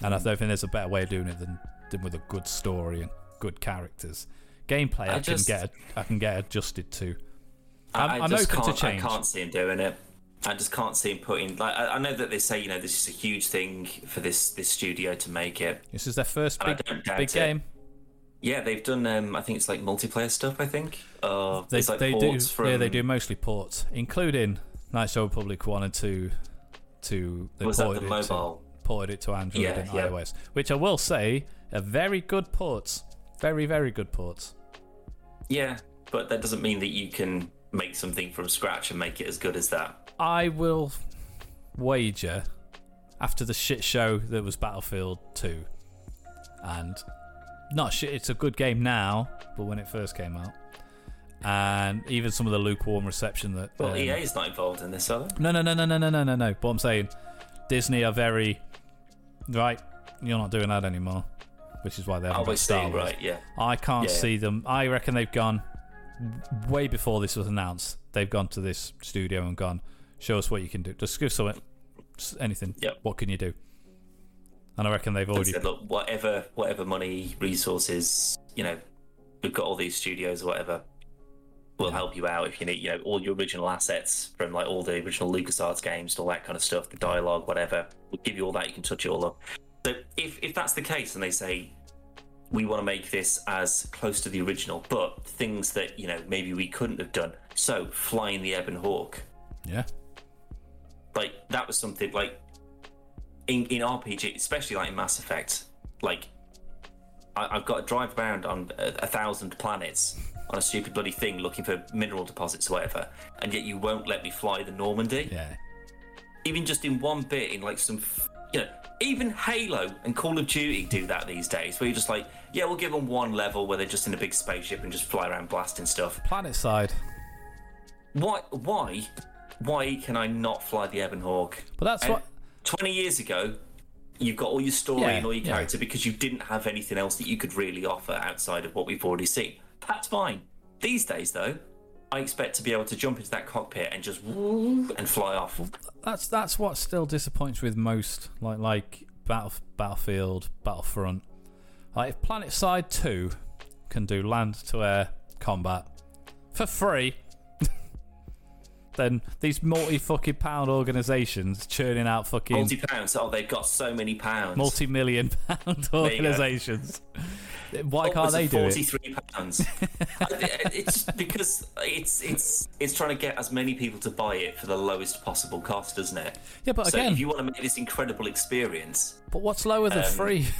And I hmm. don't think there's a better way of doing it than, than with a good story and good characters. Gameplay, I, I just- can get I can get adjusted to. I- I'm, I I'm just open can't, change. I can't see him doing it. I just can't see him putting. Like, I, I know that they say you know this is a huge thing for this this studio to make it. This is their first big big game. Yeah, they've done. Um, I think it's like multiplayer stuff. I think. Uh, They, like they do from. yeah they do mostly ports, including Knights of the Republic one and two. To they Was that ported the it to- mobile? ported it to Android Yeah, and yeah. iOS, which I will say are very good ports. Very very good ports. Yeah, but that doesn't mean that you can make something from scratch and make it as good as that. I will wager after the shit show that was Battlefield 2 and not shit it's a good game now but when it first came out and even some of the lukewarm reception that Well, um, EA is not involved in this, are they? no no no no no no no no no but I'm saying Disney are very right you're not doing that anymore which is why they haven't Oh, got Star. Wars Right, yeah. I can't Yeah, yeah. see them. I reckon they've gone way before this was announced. They've gone to this studio and gone, show us what you can do. Just give something, just anything. Yep. What can you do? And I reckon they've already. said, look, whatever, whatever money, resources, you know, we've got all these studios, or whatever. We'll help you out if you need, you know, all your original assets from like all the original LucasArts games, all that kind of stuff, the dialogue, whatever. We'll give you all that. You can touch it all up. So if if that's the case, and they say we want to make this as close to the original, but things that you know maybe we couldn't have done. So flying the Ebon Hawk, Yeah. Like that was something like in in RPG, especially like in Mass Effect. Like I, I've got to drive around on a, a thousand planets on a stupid bloody thing looking for mineral deposits or whatever, and yet you won't let me fly the Normandy. Yeah. Even just in one bit, in like some, you know, even Halo and Call of Duty do that these days, where you're just like, yeah, we'll give them one level where they're just in a big spaceship and just fly around blasting stuff. Planet side. Why? Why? Why can I not fly the Ebon Hawk? But that's what. 20 years ago, you've got all your story Yeah, and all your yeah. character because you didn't have anything else that you could really offer outside of what we've already seen. That's fine. These days, though, I expect to be able to jump into that cockpit and just woo and fly off. That's that's what still disappoints with most like like battle battlefield battlefront. Like if PlanetSide Two can do land to air combat for free, then these multi fucking pound organisations churning out fucking Multi pounds. Oh, they've got so many pounds. multi million pound organisations. Why can't they do it? Forty-three pounds. it's because it's it's it's trying to get as many people to buy it for the lowest possible cost, isn't it? Yeah, but so again, if you want to make this incredible experience, But what's lower than Um, free?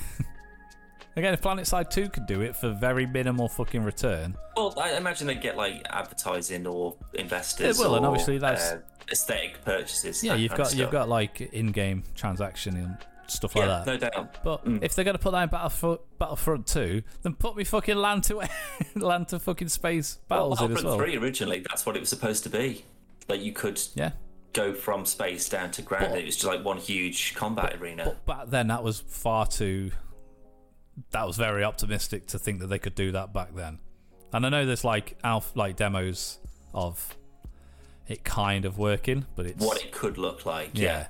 Again, if PlanetSide 2 could do it for very minimal fucking return, well, I imagine they get like advertising or investors. It will, and obviously that's- uh, aesthetic purchases. yeah, you've got you've got like in-game transaction and stuff like that. no doubt. But if they're gonna put that in Battlefront, Battlefront 2, then put me fucking land to land to fucking space Well, battles in as Battlefront well. Three originally, that's what it was supposed to be. Like you could Yeah, go from space down to ground. But- it was just like one huge combat arena. but back then that was far too. That was very optimistic to think that they could do that back then. And I know there's like alpha, like demos of it kind of working, but it's what it could look like. yeah.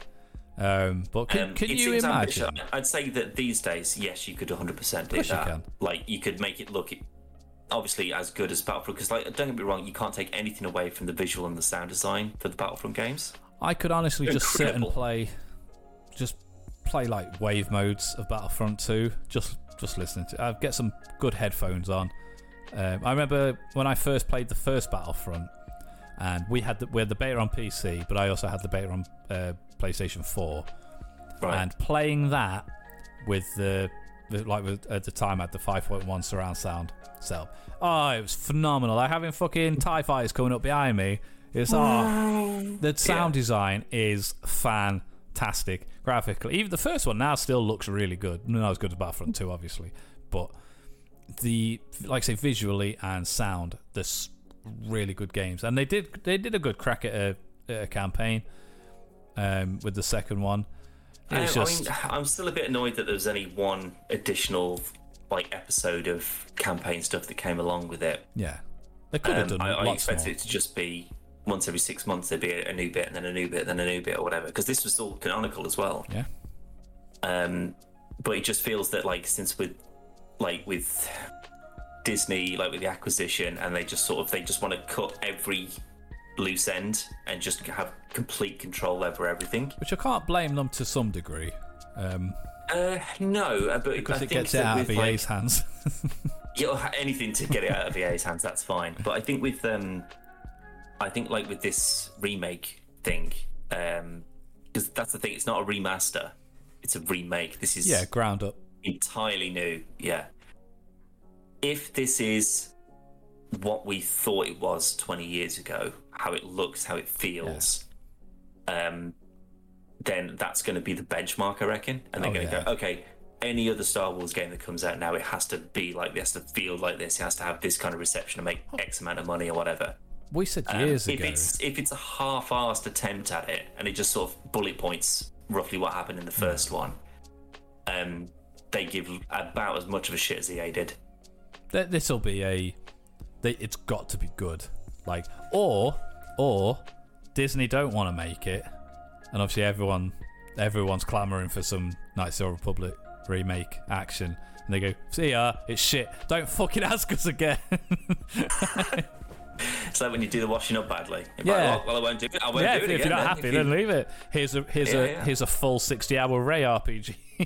Um, but can, Um, can you imagine? ambitious. I'd say that these days, yes, you could 100% do that. Like, you could make it look obviously as good as Battlefront. Because, like, don't get me wrong, you can't take anything away from the visual and the sound design for the Battlefront games. I could honestly just sit and play, just play like wave modes of Battlefront 2. Just just listening to. I'd get some good headphones on. Um, I remember when I first played the first Battlefront, and we had the, we had the beta on PC, but I also had the beta on uh, PlayStation 4, Right. and playing that with the, the like with, at the time I had the 5.1 surround sound setup. Oh, it was phenomenal! Like having fucking Tie fighters coming up behind me. It's oh, the sound design is fantastic graphically. Even the first one now still looks really good. Not as good as Battlefront 2, obviously, but the like I say visually and sound, there's really good games, and they did they did a good crack at a, at a campaign um, with the second one. Um, just I mean, I'm still a bit annoyed that there was only one additional like episode of campaign stuff that came along with it. yeah, they could have Um, done I, I expected it to just be once every six months there'd be a, a new bit and then a new bit and then a new bit or whatever. Because this was all canonical as well. Yeah, Um, but it just feels that like since with like with Disney, like with the acquisition, and they just sort of they just want to cut every loose end and just have complete control over everything. which I can't blame them to some degree um, Uh, no, uh, but because I it think gets it out of EA's like, hands. yeah, anything to get it out of EA's hands, that's fine. But I think with um, I think like with this remake thing, um, because that's the thing, it's not a remaster, it's a remake. This is yeah, ground up. entirely new. Yeah. If this is what we thought it was 20 years ago, how it looks, how it feels, um, then that's going to be the benchmark, I reckon. And they're Oh, going to yeah. go, okay, any other Star Wars game that comes out now, it has to be like this, it has to feel like this, it has to have this kind of reception and make X amount of money or whatever. We said Um, years if ago. it's if it's a half-assed attempt at it and it just sort of bullet points roughly what happened in the Hmm. first one, um, they give about as much of a shit as EA did. Th- This'll be a. They, it's got to be good. Like, or, or Disney don't want to make it, and obviously everyone, everyone's clamoring for some Knights of the Republic remake action, and they go, "See ya, it's shit. Don't fucking ask us again." It's like when you do the washing up badly. You're Yeah. like, well, well, I won't do it. I won't yeah, do if, it if again. you're not then. happy, then you- leave it. Here's a here's Yeah, a yeah. here's a full sixty hour Ray RPG.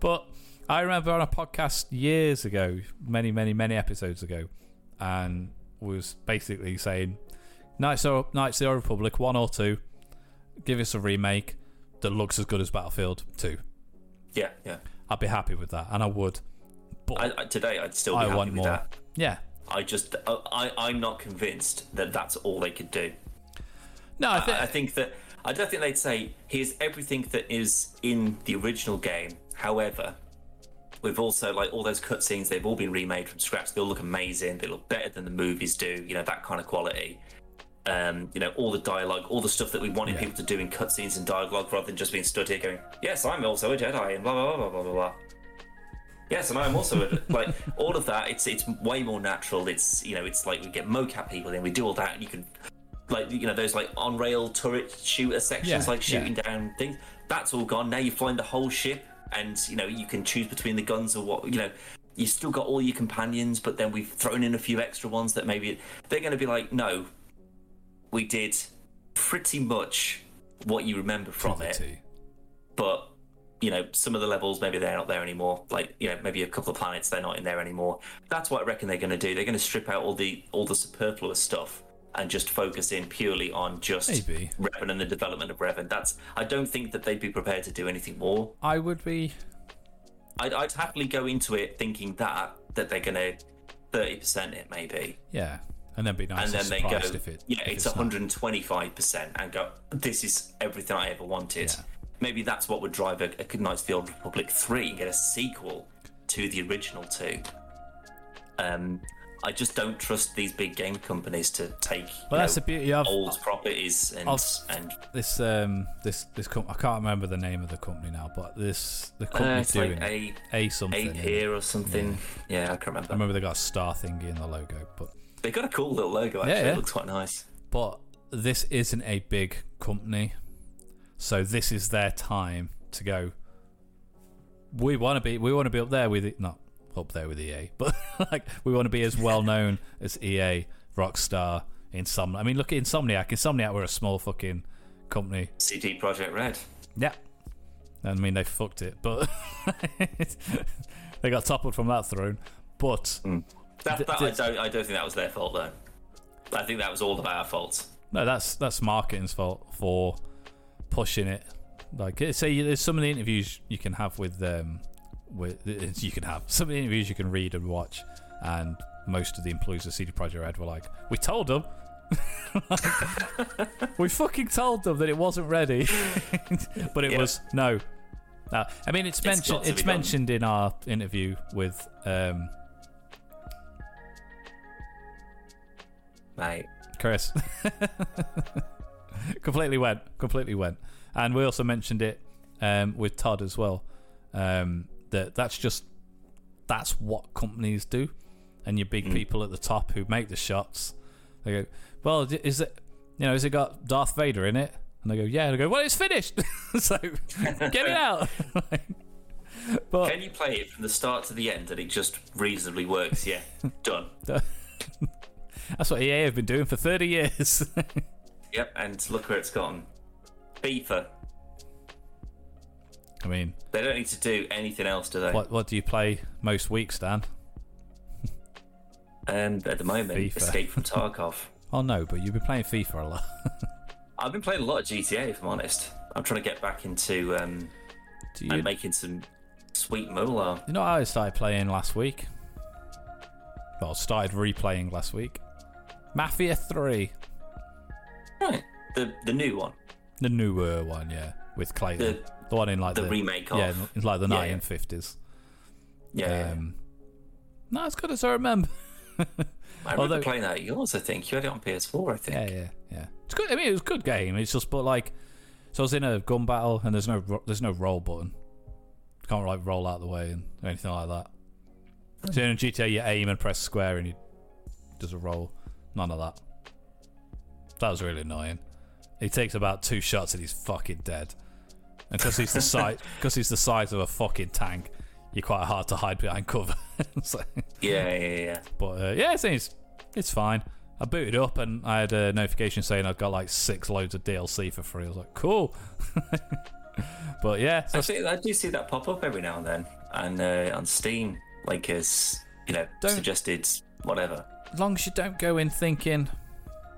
but I remember on a podcast years ago, many many many episodes ago, and was basically saying, Knights of Knights of the Old Republic one or two. Give us a remake that looks as good as Battlefield Two. Yeah, yeah. I'd be happy with that, and I would. But I, I, today, I'd still be I happy want with more. that. Yeah. I just, I, I, I'm not convinced that that's all they could do. No, I think I, I think that I don't think they'd say here's everything that is in the original game. However, we've also like all those cutscenes. They've all been remade from scratch. They all look amazing. They look better than the movies do. You know that kind of quality. Um, you know all the dialogue, all the stuff that we wanted Yeah. people to do in cutscenes and dialogue, rather than just being stood here going, "Yes, I'm also a Jedi," and blah blah blah blah blah blah. Yes, and I'm also a, like all of that. It's it's way more natural. It's you know it's like we get mocap people in, we do all that, and you can like you know those like on rail turret shooter sections, Yeah, like shooting yeah. down things. That's all gone. Now you're flying the whole ship, and you know you can choose between the guns or what you know. You still got all your companions, but then we've thrown in a few extra ones that maybe they're going to be like, no, we did pretty much what you remember from it but you know some of the levels maybe they're not there anymore like you know maybe a couple of planets they're not in there anymore that's what i reckon they're going to do they're going to strip out all the all the superfluous stuff and just focus in purely on just Maybe. Revan and the development of Revan. That's I don't think that they'd be prepared to do anything more. I would be. I'd, I'd happily go into it thinking that that they're going to thirty percent it maybe, Yeah, and then be nice and and, then they go, if it. yeah, if it's one hundred and twenty-five percent, and go, this is everything I ever wanted. Yeah. Maybe that's what would drive a, a Knights of the Old Republic three and get a sequel to the original two. Um, I just don't trust these big game companies to take Well, that's know, the beauty of old properties and and this. Um, this this com- I can't remember the name of the company now, but this the uh, company it's doing like a a something. eight here or something. Yeah, I can't remember. I remember they got a star thingy in the logo, but They got a cool little logo. Actually, yeah. it looks quite nice. but this isn't a big company, so this is their time to go. We want to be. We want to be up there with it. Not up there with EA, but like we want to be as well known as EA, Rockstar, Insomniac. I mean, look at Insomniac. Insomniac were a small fucking company. CD Projekt Red. Yeah. I mean, they fucked it, but they got toppled from that throne. But That, that, th- I don't. I don't think that was their fault though. I think that was all of our fault. no, that's that's marketing's fault for pushing it. Like, uh, say, there's some of the interviews you can have with um, with you can have some of the interviews you can read and watch, and most of the employees of CD Projekt Red were like, "We told them." we fucking told them that it wasn't ready, but it Yeah. was no. I mean it's It's mentioned. to It's be done. mentioned in our interview with um, Mate, Chris. completely went. Completely went. And we also mentioned it um, with Todd as well. Um, that that's just that's what companies do, and your big people at the top who make the shots. They go, well, is it you know, has it got Darth Vader in it? And they go, yeah. And they go, well, it's finished. so get it out. but can you play it from the start to the end and it just reasonably works? Yeah, done. that's what EA have been doing for thirty years. Yep, and look where it's gone. FIFA. I mean, They don't need to do anything else, do they? what what do you play most weeks, Dan? Um, at the moment, FIFA. Escape from Tarkov. Oh no, but you've been playing FIFA a lot. I've been playing a lot of GTA, if I'm honest. I'm trying to get back into um, you, and making some sweet moolah. you know what I started playing last week? Well, started replaying last week. Mafia 3. Right, the the new one, The newer one, yeah. With Clayton. the The, one in like the the, remake Yeah, of. like the Yeah, yeah. 1950s. yeah. yeah. Um, not as good as I remember. I remember although- playing that at yours. I think you had it on PS4. I think. Yeah, yeah, yeah. It's good. I mean, it was a good game. It's just, but like, so I was in a gun battle and there's no there's no roll button. Can't like roll out the way and anything like that. So in GTA, you aim and press square and you does a roll. None of that. That was really annoying. He takes about two shots and he's fucking dead. And because he's the size, because he's the size of a fucking tank, you're quite hard to hide behind cover. so, Yeah, yeah, yeah. but uh, yeah, it's, it's it's fine. I booted up and I had a notification saying I'd got like six loads of DLC for free. I was like, cool. but yeah, so Actually, I do see that pop up every now and then, and uh, on Steam, like as you know, suggested whatever. as long as you don't go in thinking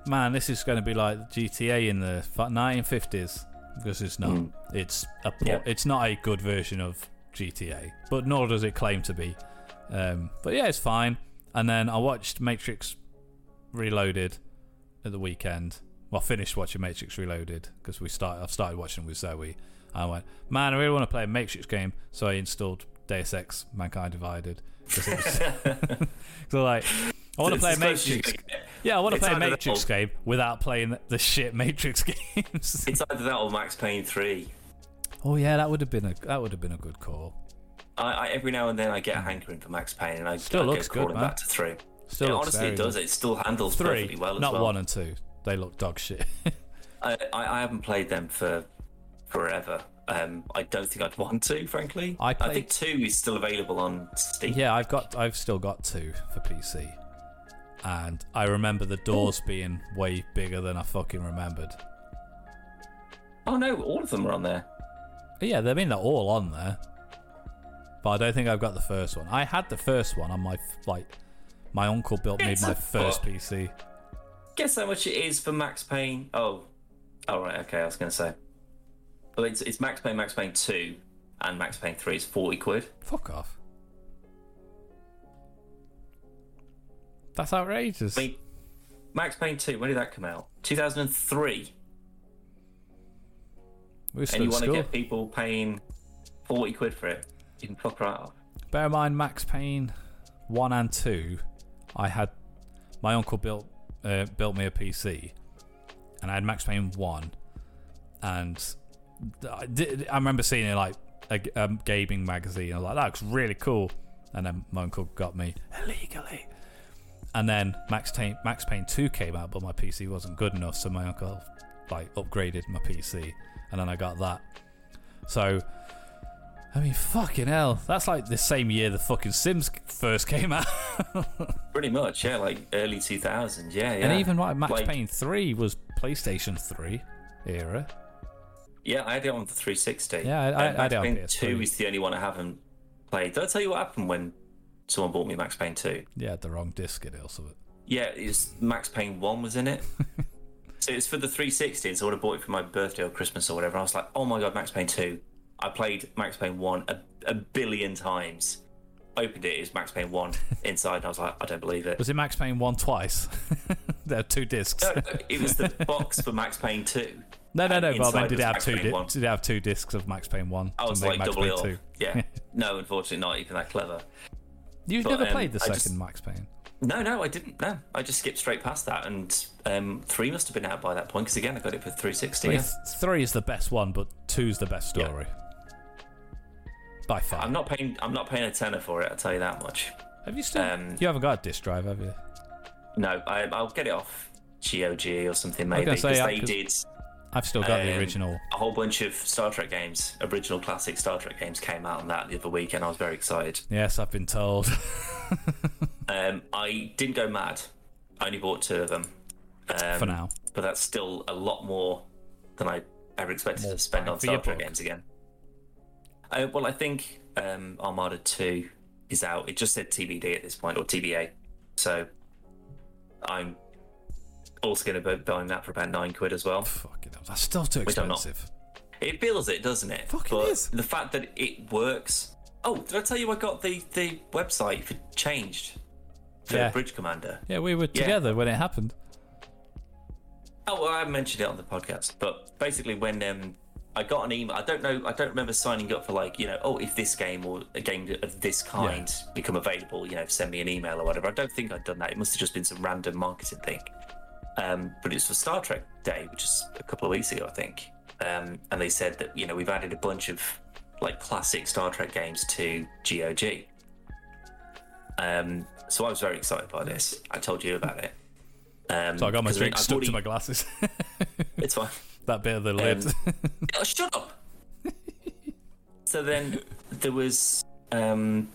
man, this is going to be like GTA in the 1950s because it's not. Mm. It's a po- Yeah. it's not a good version of GTA, but nor does it claim to be. Um, but yeah, it's fine. And then I watched Matrix Reloaded at the weekend. Well, I finished watching Matrix Reloaded because we started. I've started watching with Zoe. I went, man, I really want to play a Matrix game, so I installed Deus Ex: Mankind Divided. 'Cause it was- like, I want to play a as close as you Matrix. Yeah, I want to play a either that Matrix game without playing the shit Matrix games. It's either that or Max Payne three. oh yeah, that would have been a that would have been a good call. I, I every now and then I get a hankering for Max Payne, and I Still I looks go good, man. back to three. Still Yeah, looks honestly, it does. good. It still handles Three, perfectly well as not well. one and two. They look dog shit. I, I, I haven't played them for forever. Um, I don't think I'd want to, frankly. I I think two is still available on Steam. yeah, I've got I've still got two for PC, and I remember the doors being way bigger than I fucking remembered. Oh no, all of them are on there. Yeah, I mean they're all on there, but I don't think I've got the first one. I had the first one on my like my uncle built me my first fuck. PC. Guess how much it is for Max Payne? Oh, oh right, okay. I was going to say. Well, it's, it's Max Payne, Max Payne two, and Max Payne three is forty quid. Fuck off. That's outrageous. I mean, Max Payne two. When did that come out? Two thousand and three. We're still And you want to get people paying forty quid for it? You can fuck right off. Bear in mind, Max Payne one and two, I had my uncle built uh, built me a PC, and I had Max Payne one, and I, did, I remember seeing it like a, um, gaming magazine. I was like, that looks really cool, and then my uncle got me illegally. And then Max Payne, Max Payne 2 came out, but my PC wasn't good enough, so my uncle like upgraded my PC, and then I got that. So I mean, fucking hell. That's like the same year the fucking Sims first came out. Pretty much, yeah, like early two thousand. Yeah, yeah. And even like Max Like- Payne 3 was PlayStation 3 era. Yeah, I had it on the 360. Yeah, I- I- I Max Payne PS3. 2 is the only one I haven't played. Did I tell you what happened when someone bought me Max Payne 2? Yeah, the wrong disc in it or something. Yeah, it's Max Payne 1 was in it. so it's for the 360, and so I would have bought it for my birthday or Christmas or whatever. I was like, oh my god, Max Payne 2. I played Max Payne 1 a, a billion times. Opened it, it's Max Payne 1 inside, and I was like, I don't believe it. Was it Max Payne 1 twice? there are two discs. No, no, it was the box for Max Payne 2. No, no, no. I did it have Max two? Di- did it have two discs of Max Payne One? I was to make like Max double Payne it up. Two? Yeah. No, unfortunately, not even that clever. You've But, never um, played the I second just- Max Payne. No, no, I didn't. No, I just skipped straight past that, and um, three must have been out by that point because again, I got it for 360. I yeah. three is the best one, but two's the best Yeah. story. By far. I'm not paying. I'm not paying a tenner for it. I'll tell you that much. have you still? um, you haven't got a disc drive, have you? No, I, I'll get it off GOG or something maybe because yeah, they 'cause- did I've still got the Um, original. a whole bunch of Star Trek games, original classic Star Trek games came out on that the other week, and I was very excited. Yes, I've been told. Um, I didn't go mad. I only bought two of them. Um, For now. but that's still a lot more than I ever expected More to spend on Star Trek buck. games again. Uh, well, I think um, Armada 2 is out. It just said TBD at this point, or TBA. So I'm also going to be buying that for about nine quid as well. That's still too expensive. It feels it, doesn't it? Fuck, it is. the fact that it works. Oh, did I tell you I got the, the website for changed for Yeah. Bridge Commander? Yeah, we were together when it happened. Oh, well, I mentioned it on the podcast, but basically, when um, I got an email, I don't know, I don't remember signing up for like, you know, oh, if this game or a game of this kind become available, you know, send me an email or whatever. I don't think I'd done that. It must have just been some random marketing thing. Um, but it's for Star Trek Day, which is a couple of weeks ago, I think. Um, and they said that you know we've added a bunch of like classic Star Trek games to GOG. Um, so I was very excited by this. I told you about it. Um, So I got my drink stuck already- to my glasses. It's fine. that bit of the lid. Oh, shut up. so then there was um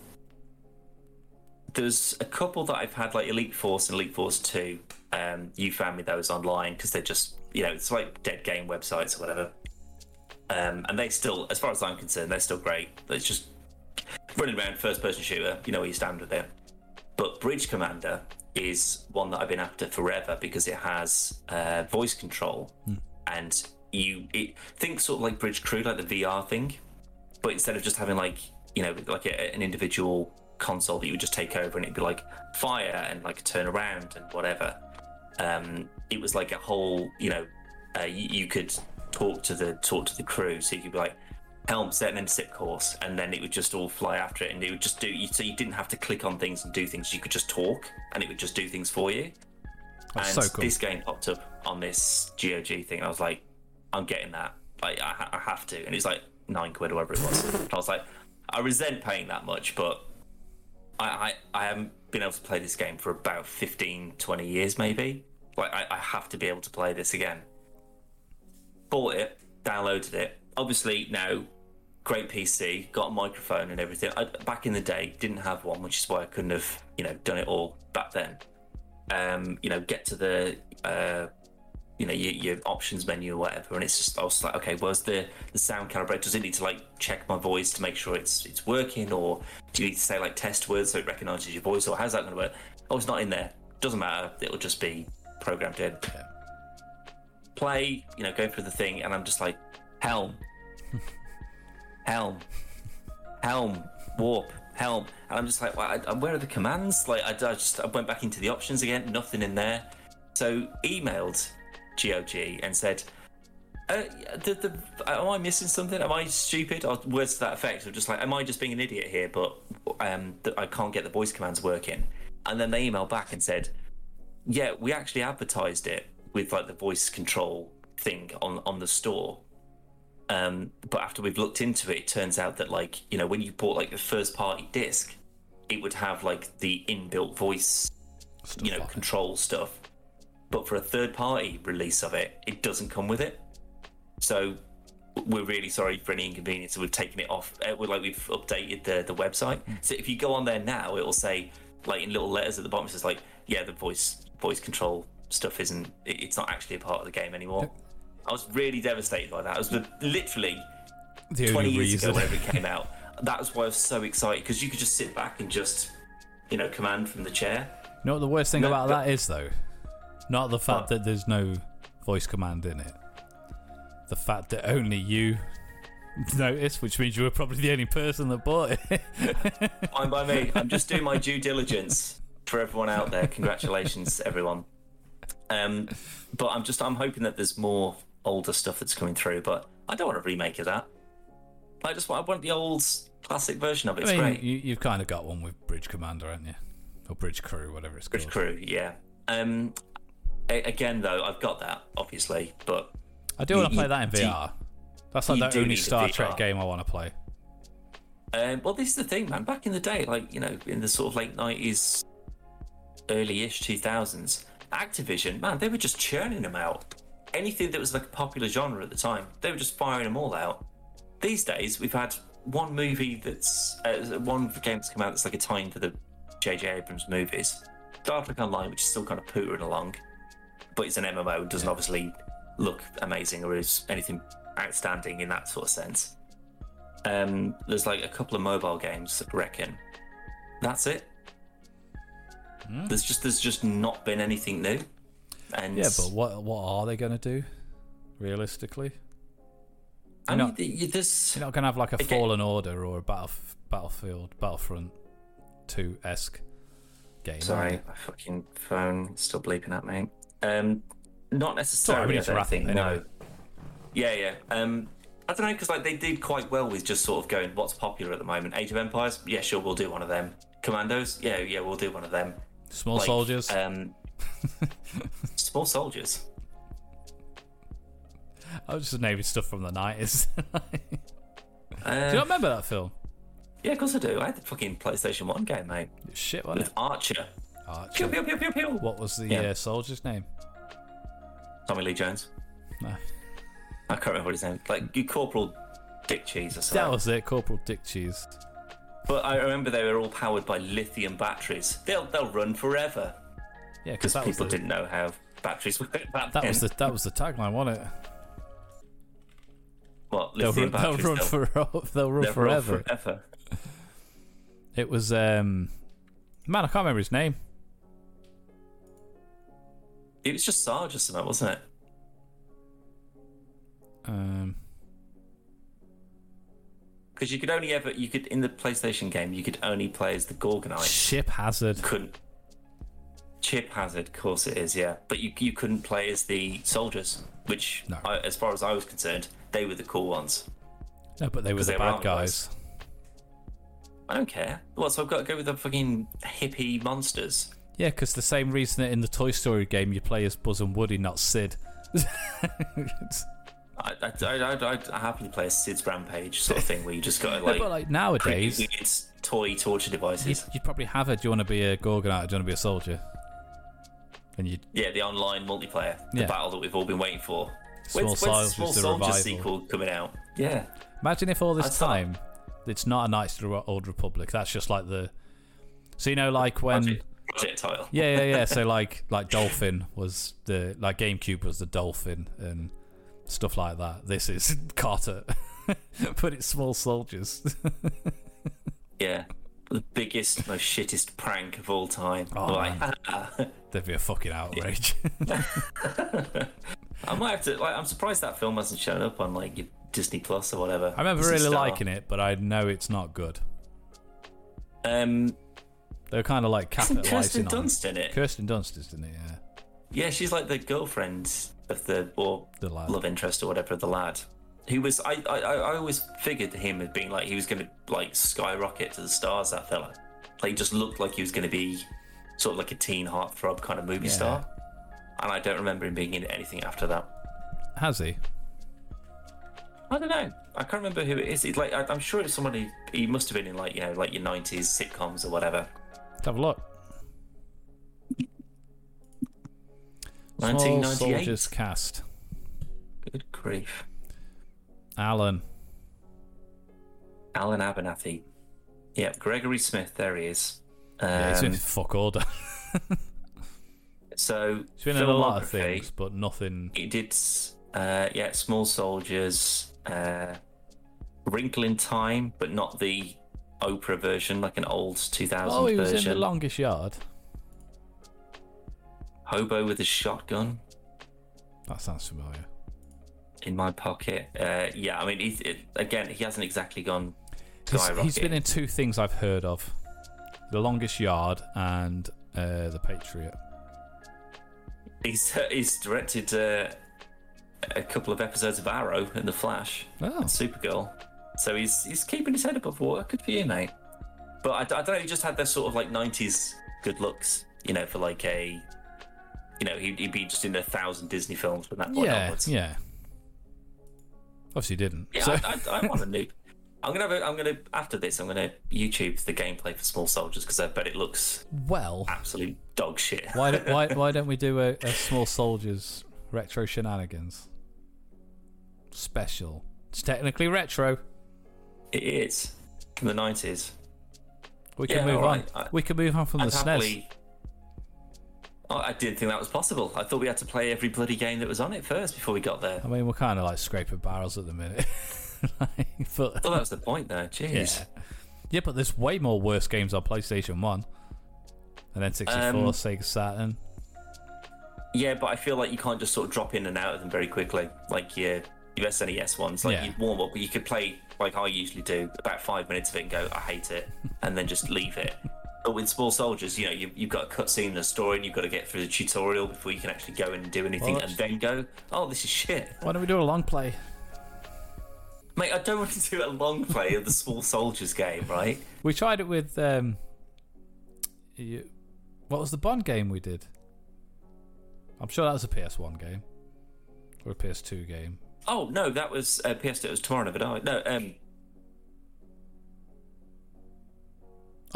there's a couple that I've had like Elite Force and Elite Force Two. Um, you found me those online because they're just you know it's like dead game websites or whatever. Um, and they still, as far as I'm concerned, they're still great. It's just running around first person shooter. You know where you stand with it. But Bridge Commander is one that I've been after forever because it has uh, voice control, and you it think sort of like Bridge Crew, like the VR thing, but instead of just having like you know like a, an individual console that you would just take over and it'd be like fire and like turn around and whatever. Um, it was like a whole you know uh, you, you could talk to the talk to the crew, so you could be like helm set an intercept course, and then it would just all fly after it, and it would just do. You, so you didn't have to click on things and do things. You could just talk, and it would just do things for you. That's and so cool. this game popped up on this GOG thing. I was like, I'm getting that. Like I, ha- I have to, and it's like nine quid or whatever it was. I was like, I resent paying that much, but I, I, I haven't been able to play this game for about 15, 20 years, maybe. Like, I, I have to be able to play this again. Bought it, downloaded it. Obviously, now, great PC, got a microphone and everything. I, back in the day, didn't have one, which is why I couldn't have, you know, done it all back then. Um, you know, get to the, uh, you know, your, your options menu or whatever, and it's just, I was like, okay, where's the, the sound calibrate? Does it need to like check my voice to make sure it's it's working, or do you need to say like test words so it recognizes your voice, or how's that going to work? Oh, it's not in there. Doesn't matter. It'll just be programmed in. Play, you know, go through the thing, and I'm just like, helm, helm, helm, warp, helm, and I'm just like, well, I- where are the commands? Like, I, I just I went back into the options again, nothing in there. So emailed GOG and said, uh, the, the, am I missing something? Am I stupid? Or words to that effect. Of just like, am I just being an idiot here? But um, that I can't get the voice commands working. And then they emailed back and said, yeah, we actually advertised it with like the voice control thing on on the store. Um, but after we've looked into it, it turns out that like you know when you bought like the first party disc, it would have like the inbuilt voice, Stuff you know, like control stuff. But for a third party release of it, it doesn't come with it. So we're really sorry for any inconvenience. We've taken it off. Uh, we're like we've updated the the website. So if you go on there now, it'll say like in little letters at the bottom, it says like, yeah, the voice voice control stuff isn't. It's not actually a part of the game anymore. I was really devastated by that. I was li- literally The 20 years reason. ago whenever it came out. That was why I was so excited because you could just sit back and just, you know, command from the chair. You know what the worst thing No, about but- that is, though? Not the fact that there's no voice command in it. The fact that only you noticed, which means you were probably the only person that bought it. Fine by me. I'm just doing my due diligence for everyone out there. Congratulations, everyone. Um, but I'm just I'm hoping that there's more older stuff that's coming through. But I don't want a remake of that. I just want I want the old classic version of it. It's I mean, great. you, you've kind of got one with Bridge Commander, haven't you? Or Bridge Crew, whatever it's called. Bridge. Crew, yeah. Um, a- again though, I've got that obviously, but I do want to play that in you- do you- VR. That's like the only Star Trek game I want to play. Um, well, this is the thing, man. Back in the day, like you know, in the sort of late nineties, early-ish two thousands, Activision, man, they were just churning them out. Anything that was like a popular genre at the time, they were just firing them all out. These days, we've had one movie that's uh, one game that's come out that's like a tie for the J.J. Abrams movies. Star Trek Online, which is still kind of pootering along, but it's an MMO doesn't obviously look amazing or is anything outstanding in that sort of sense. Um, there's like a couple of mobile games, I reckon. That's it. Hmm. There's just there's just not been anything new. And Yeah, but what what are they going to do, realistically? I mean, you- there's You're not going to have like a Okay. Fallen Order or a Battle, Battlefield, Battlefront 2 esque game. sorry, my fucking phone is still bleeping at me. Um, not necessarily. need I to don't wrap it think. anyway. No. Yeah, yeah. Um, I don't know because like they did quite well with just sort of going, what's popular at the moment? Age of Empires. Yeah, sure, we'll do one of them. Commandos. Yeah, yeah, we'll do one of them. Small Like, Soldiers. Um, small soldiers. I was just naming stuff from the 90s. do Uh, you not remember that film? Yeah, of course I do. I had the fucking PlayStation 1 game, mate. Shit, wasn't With it? Archer. Archer. Pew, pew, pew, pew, pew. What was the Yeah. uh, soldier's name? Tommy Lee Jones. No. I can't remember what his name Like, you Corporal Dick Cheese or something. That was it, Corporal Dick Cheese. But I remember they were all powered by lithium batteries. They'll, they'll run forever. Yeah, Because because that was people the, didn't know how batteries worked back that then. was the that was the tagline, wasn't it? What, They'll lithium run, they'll batteries? run for they'll run they'll run forever. forever. It was um Man, I can't remember his name. It was just Sarge or something, wasn't it? Um, Because you could only ever you could in the PlayStation game you could only play as the Gorgonite. Chip Hazard. Couldn't. Chip Hazard, of course it is, yeah. But you you couldn't play as the soldiers, which, No. I, as far as I was concerned, they were the cool ones. No, but they were the they were bad army guys. I don't care. What? So I've got to go with the fucking hippie monsters. Yeah, because the same reason that in the Toy Story game you play as Buzz and Woody, not Sid. I, I, I, I, happily play a Sid's Rampage sort of thing where you just got to like, but like nowadays, it's toy torture you'd, devices. you'd probably have it. Do you want to be a Gorgonite? Or do you want to be a soldier? And you Yeah, the online multiplayer, the Yeah. battle that we've all been waiting for. Small when's, when's Small revival. sequel coming out? Yeah. imagine if all this time it's not a Knights of the Old Republic. That's just like the. So you know, like when. Project, project title. Yeah, yeah, yeah. So like, like Dolphin was the like GameCube was the Dolphin and stuff like that. This is Carter, but it's small soldiers. Yeah. The biggest, most shittest prank of all time. Oh, like, There'd be a fucking outrage. I might have to. Like, I'm surprised that film hasn't shown up on like your Disney Plus or whatever. I remember Disney really Star. liking it, but I know it's not good. Um, They're kind of like Kirsten. Dunst in it? Kirsten Dunst is in it, yeah. Yeah, she's like the girlfriend of the or The lad. love interest or whatever the lad. Who was I, I I always figured him as being like he was gonna like skyrocket to the stars, that fella. Like he just looked like he was gonna be sort of like a teen heartthrob kind of movie Yeah. star. And I don't remember him being in anything after that. Has he? I don't know. I can't remember who it is. It's like I, I'm sure it's somebody he must have been in like, you know, like your nineties sitcoms or whatever. Let's have a look. Small 1998. Soldiers cast. Good grief. Alan. Alan Abernathy. Yep, Gregory Smith, there he is. Um, Yeah, he's been fuck all done. so He's been in a lot of things, but nothing. He did, uh, yeah, Small Soldiers, uh, Wrinkle in Time, but not the Oprah version, like an old 2000 version. Oh, he was version. in the longest yard. Hobo with a shotgun That sounds familiar. in my pocket. Uh, yeah, I mean, he's, it, again, he hasn't exactly gone He's, he's been in two things I've heard of: the longest yard and uh, the Patriot. He's, uh, he's directed uh, a couple of episodes of Arrow and The Flash. Oh, and Supergirl. So he's he's keeping his head above water. Good for you, mate. But I, I don't know. He just had those sort of like '90s good looks, you know, for like a, you know, he'd, he'd be just in a thousand Disney films from that point yeah, onwards. yeah. Obviously he didn't. Yeah, So- I, I, I want a new. I'm gonna have a, I'm gonna after this. I'm gonna YouTube the gameplay for Small Soldiers because I bet it looks well, absolute dog shit. why, don't- why why don't we do a, a small soldiers retro shenanigans special? It's technically retro. It is from the '90s. We can Yeah, move alright. on. I- we can move on from the I'd SNES. happily. Oh, I didn't think that was possible. I thought we had to play every bloody game that was on it first before we got there. I mean, we're kind of like scraping barrels at the minute. Like, but Well, that was the point, though. yeah, Jeez. yeah, but there's way more worse games on PlayStation One, and then 64, Um, Sega Saturn. Yeah, but I feel like you can't just sort of drop in and out of them very quickly, like your your SNES ones. Like Yeah. you warm up, but you could play like I usually do, about five minutes of it and go, I hate it, and then just leave it. But with Small Soldiers, you know, you, you've got a cutscene and a story, and you've got to get through the tutorial before you can actually go in and do anything, Well, and then go, oh, this is shit. Why don't we do a long play? Mate, I don't want to do a long play of the Small Soldiers game, right? We tried it with um, you, what was the Bond game we did? I'm sure that was a PS1 game or a PS2 game. Oh no, that was uh, PS2. It was Tomorrow Never Dies. No, um,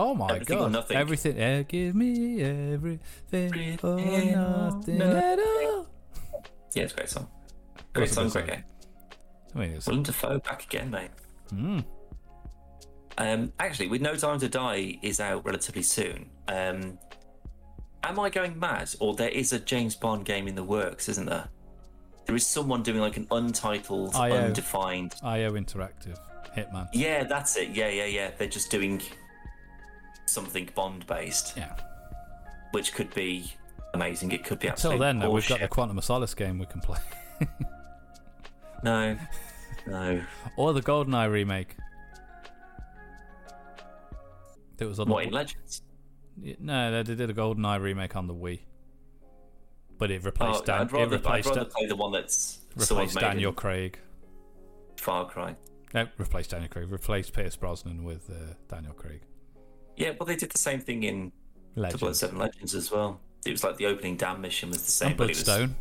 Oh my Everything god! Nothing. Everything, eh, give me everything or nothing at all. yeah, it's a great song. Great song, great game. I mean, it's Willem Dafoe back again, mate. mm, Um, actually, with No Time to Die is out relatively soon. Um, am I going mad, or there is a James Bond game in the works, isn't there? There is someone doing like an untitled, IO. undefined. IO Interactive Hitman. Yeah, that's it. Yeah, yeah, yeah. They're just doing. something Bond based, Yeah. which could be amazing. It could be Until then, though, we've got the. Quantum of Solace game we can play, no, no. or the GoldenEye remake. It was on What the in Legends? no, they did a GoldenEye remake on the Wii, but it replaced Oh, Dan. I'd rather, it replaced I'd rather play the one that's replaced Daniel Craig. Far Cry. No, replaced Daniel Craig. Replaced Pierce Brosnan with uh, Daniel Craig. Yeah, well, they did the same thing in Legends. 007 Legends as well. It was like the opening dam mission was the same, And but it was Bloodstone.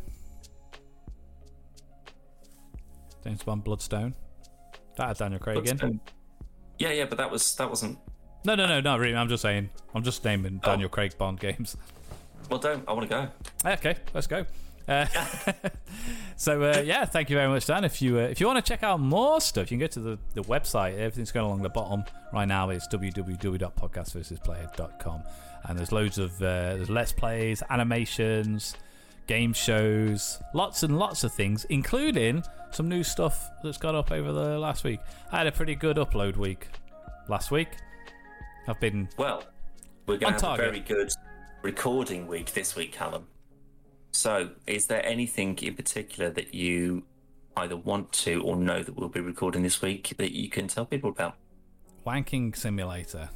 James Bond Bloodstone. That had Daniel Craig in. Yeah, yeah, but that was that wasn't. No, no, no, not really. I'm just saying. I'm just naming Oh. Daniel Craig Bond games. Well, don't. I want to go. Okay, let's go. Uh, so uh, yeah, thank you very much, Dan. If you uh, if you want to check out more stuff, you can go to the, the website. Everything's going along the bottom right now. It's www.podcastversusplayer.com, and there's loads of uh, there's let's plays, animations, game shows, lots and lots of things, including some new stuff that's gone up over the last week. I had a pretty good upload week last week. I've been Well, we're going to have a very good recording week this week, Callum. So, is there anything in particular that you either want to or know that we'll be recording this week that you can tell people about? wanking simulator.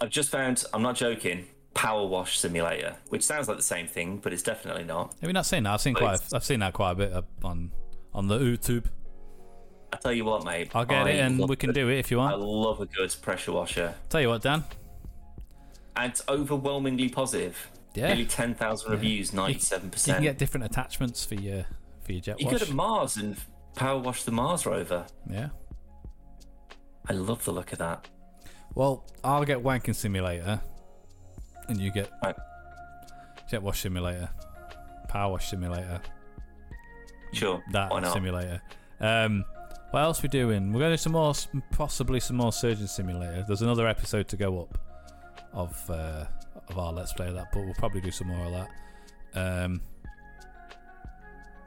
I've just found, I'm not joking, Power Wash Simulator, which sounds like the same thing, but it's definitely not. Have you not seen that? I've seen quite. A, I've seen that quite a bit up on on the YouTube. I tell you what, mate. I'll get I it and we can do it if you want. I love a good pressure washer. Tell you what, Dan. And it's overwhelmingly positive. Yeah. Nearly 10,000 reviews, 97%. You can get different attachments for your for your jet You wash. go to Mars and power wash the Mars rover. Yeah. I love the look of that. Well, I'll get wanking simulator, and you get Right. jet wash simulator, power wash simulator, Sure. that simulator. Um, what else we doing? We're going to do some more, possibly some more surgeon simulator. There's another episode to go up of uh, of our let's play of that, but we'll probably do some more of that. Um,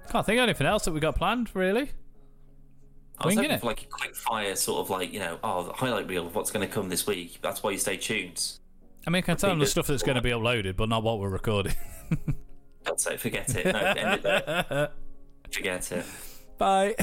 can't think of anything else that we got planned really. I was hoping it. for like a quick fire sort of like, you know, oh, the highlight reel of what's going to come this week. That's why you stay tuned. I mean, I can tell them the stuff that's going to be uploaded, but not what we're recording. I'd say forget it. No, end it there. Forget it. Bye.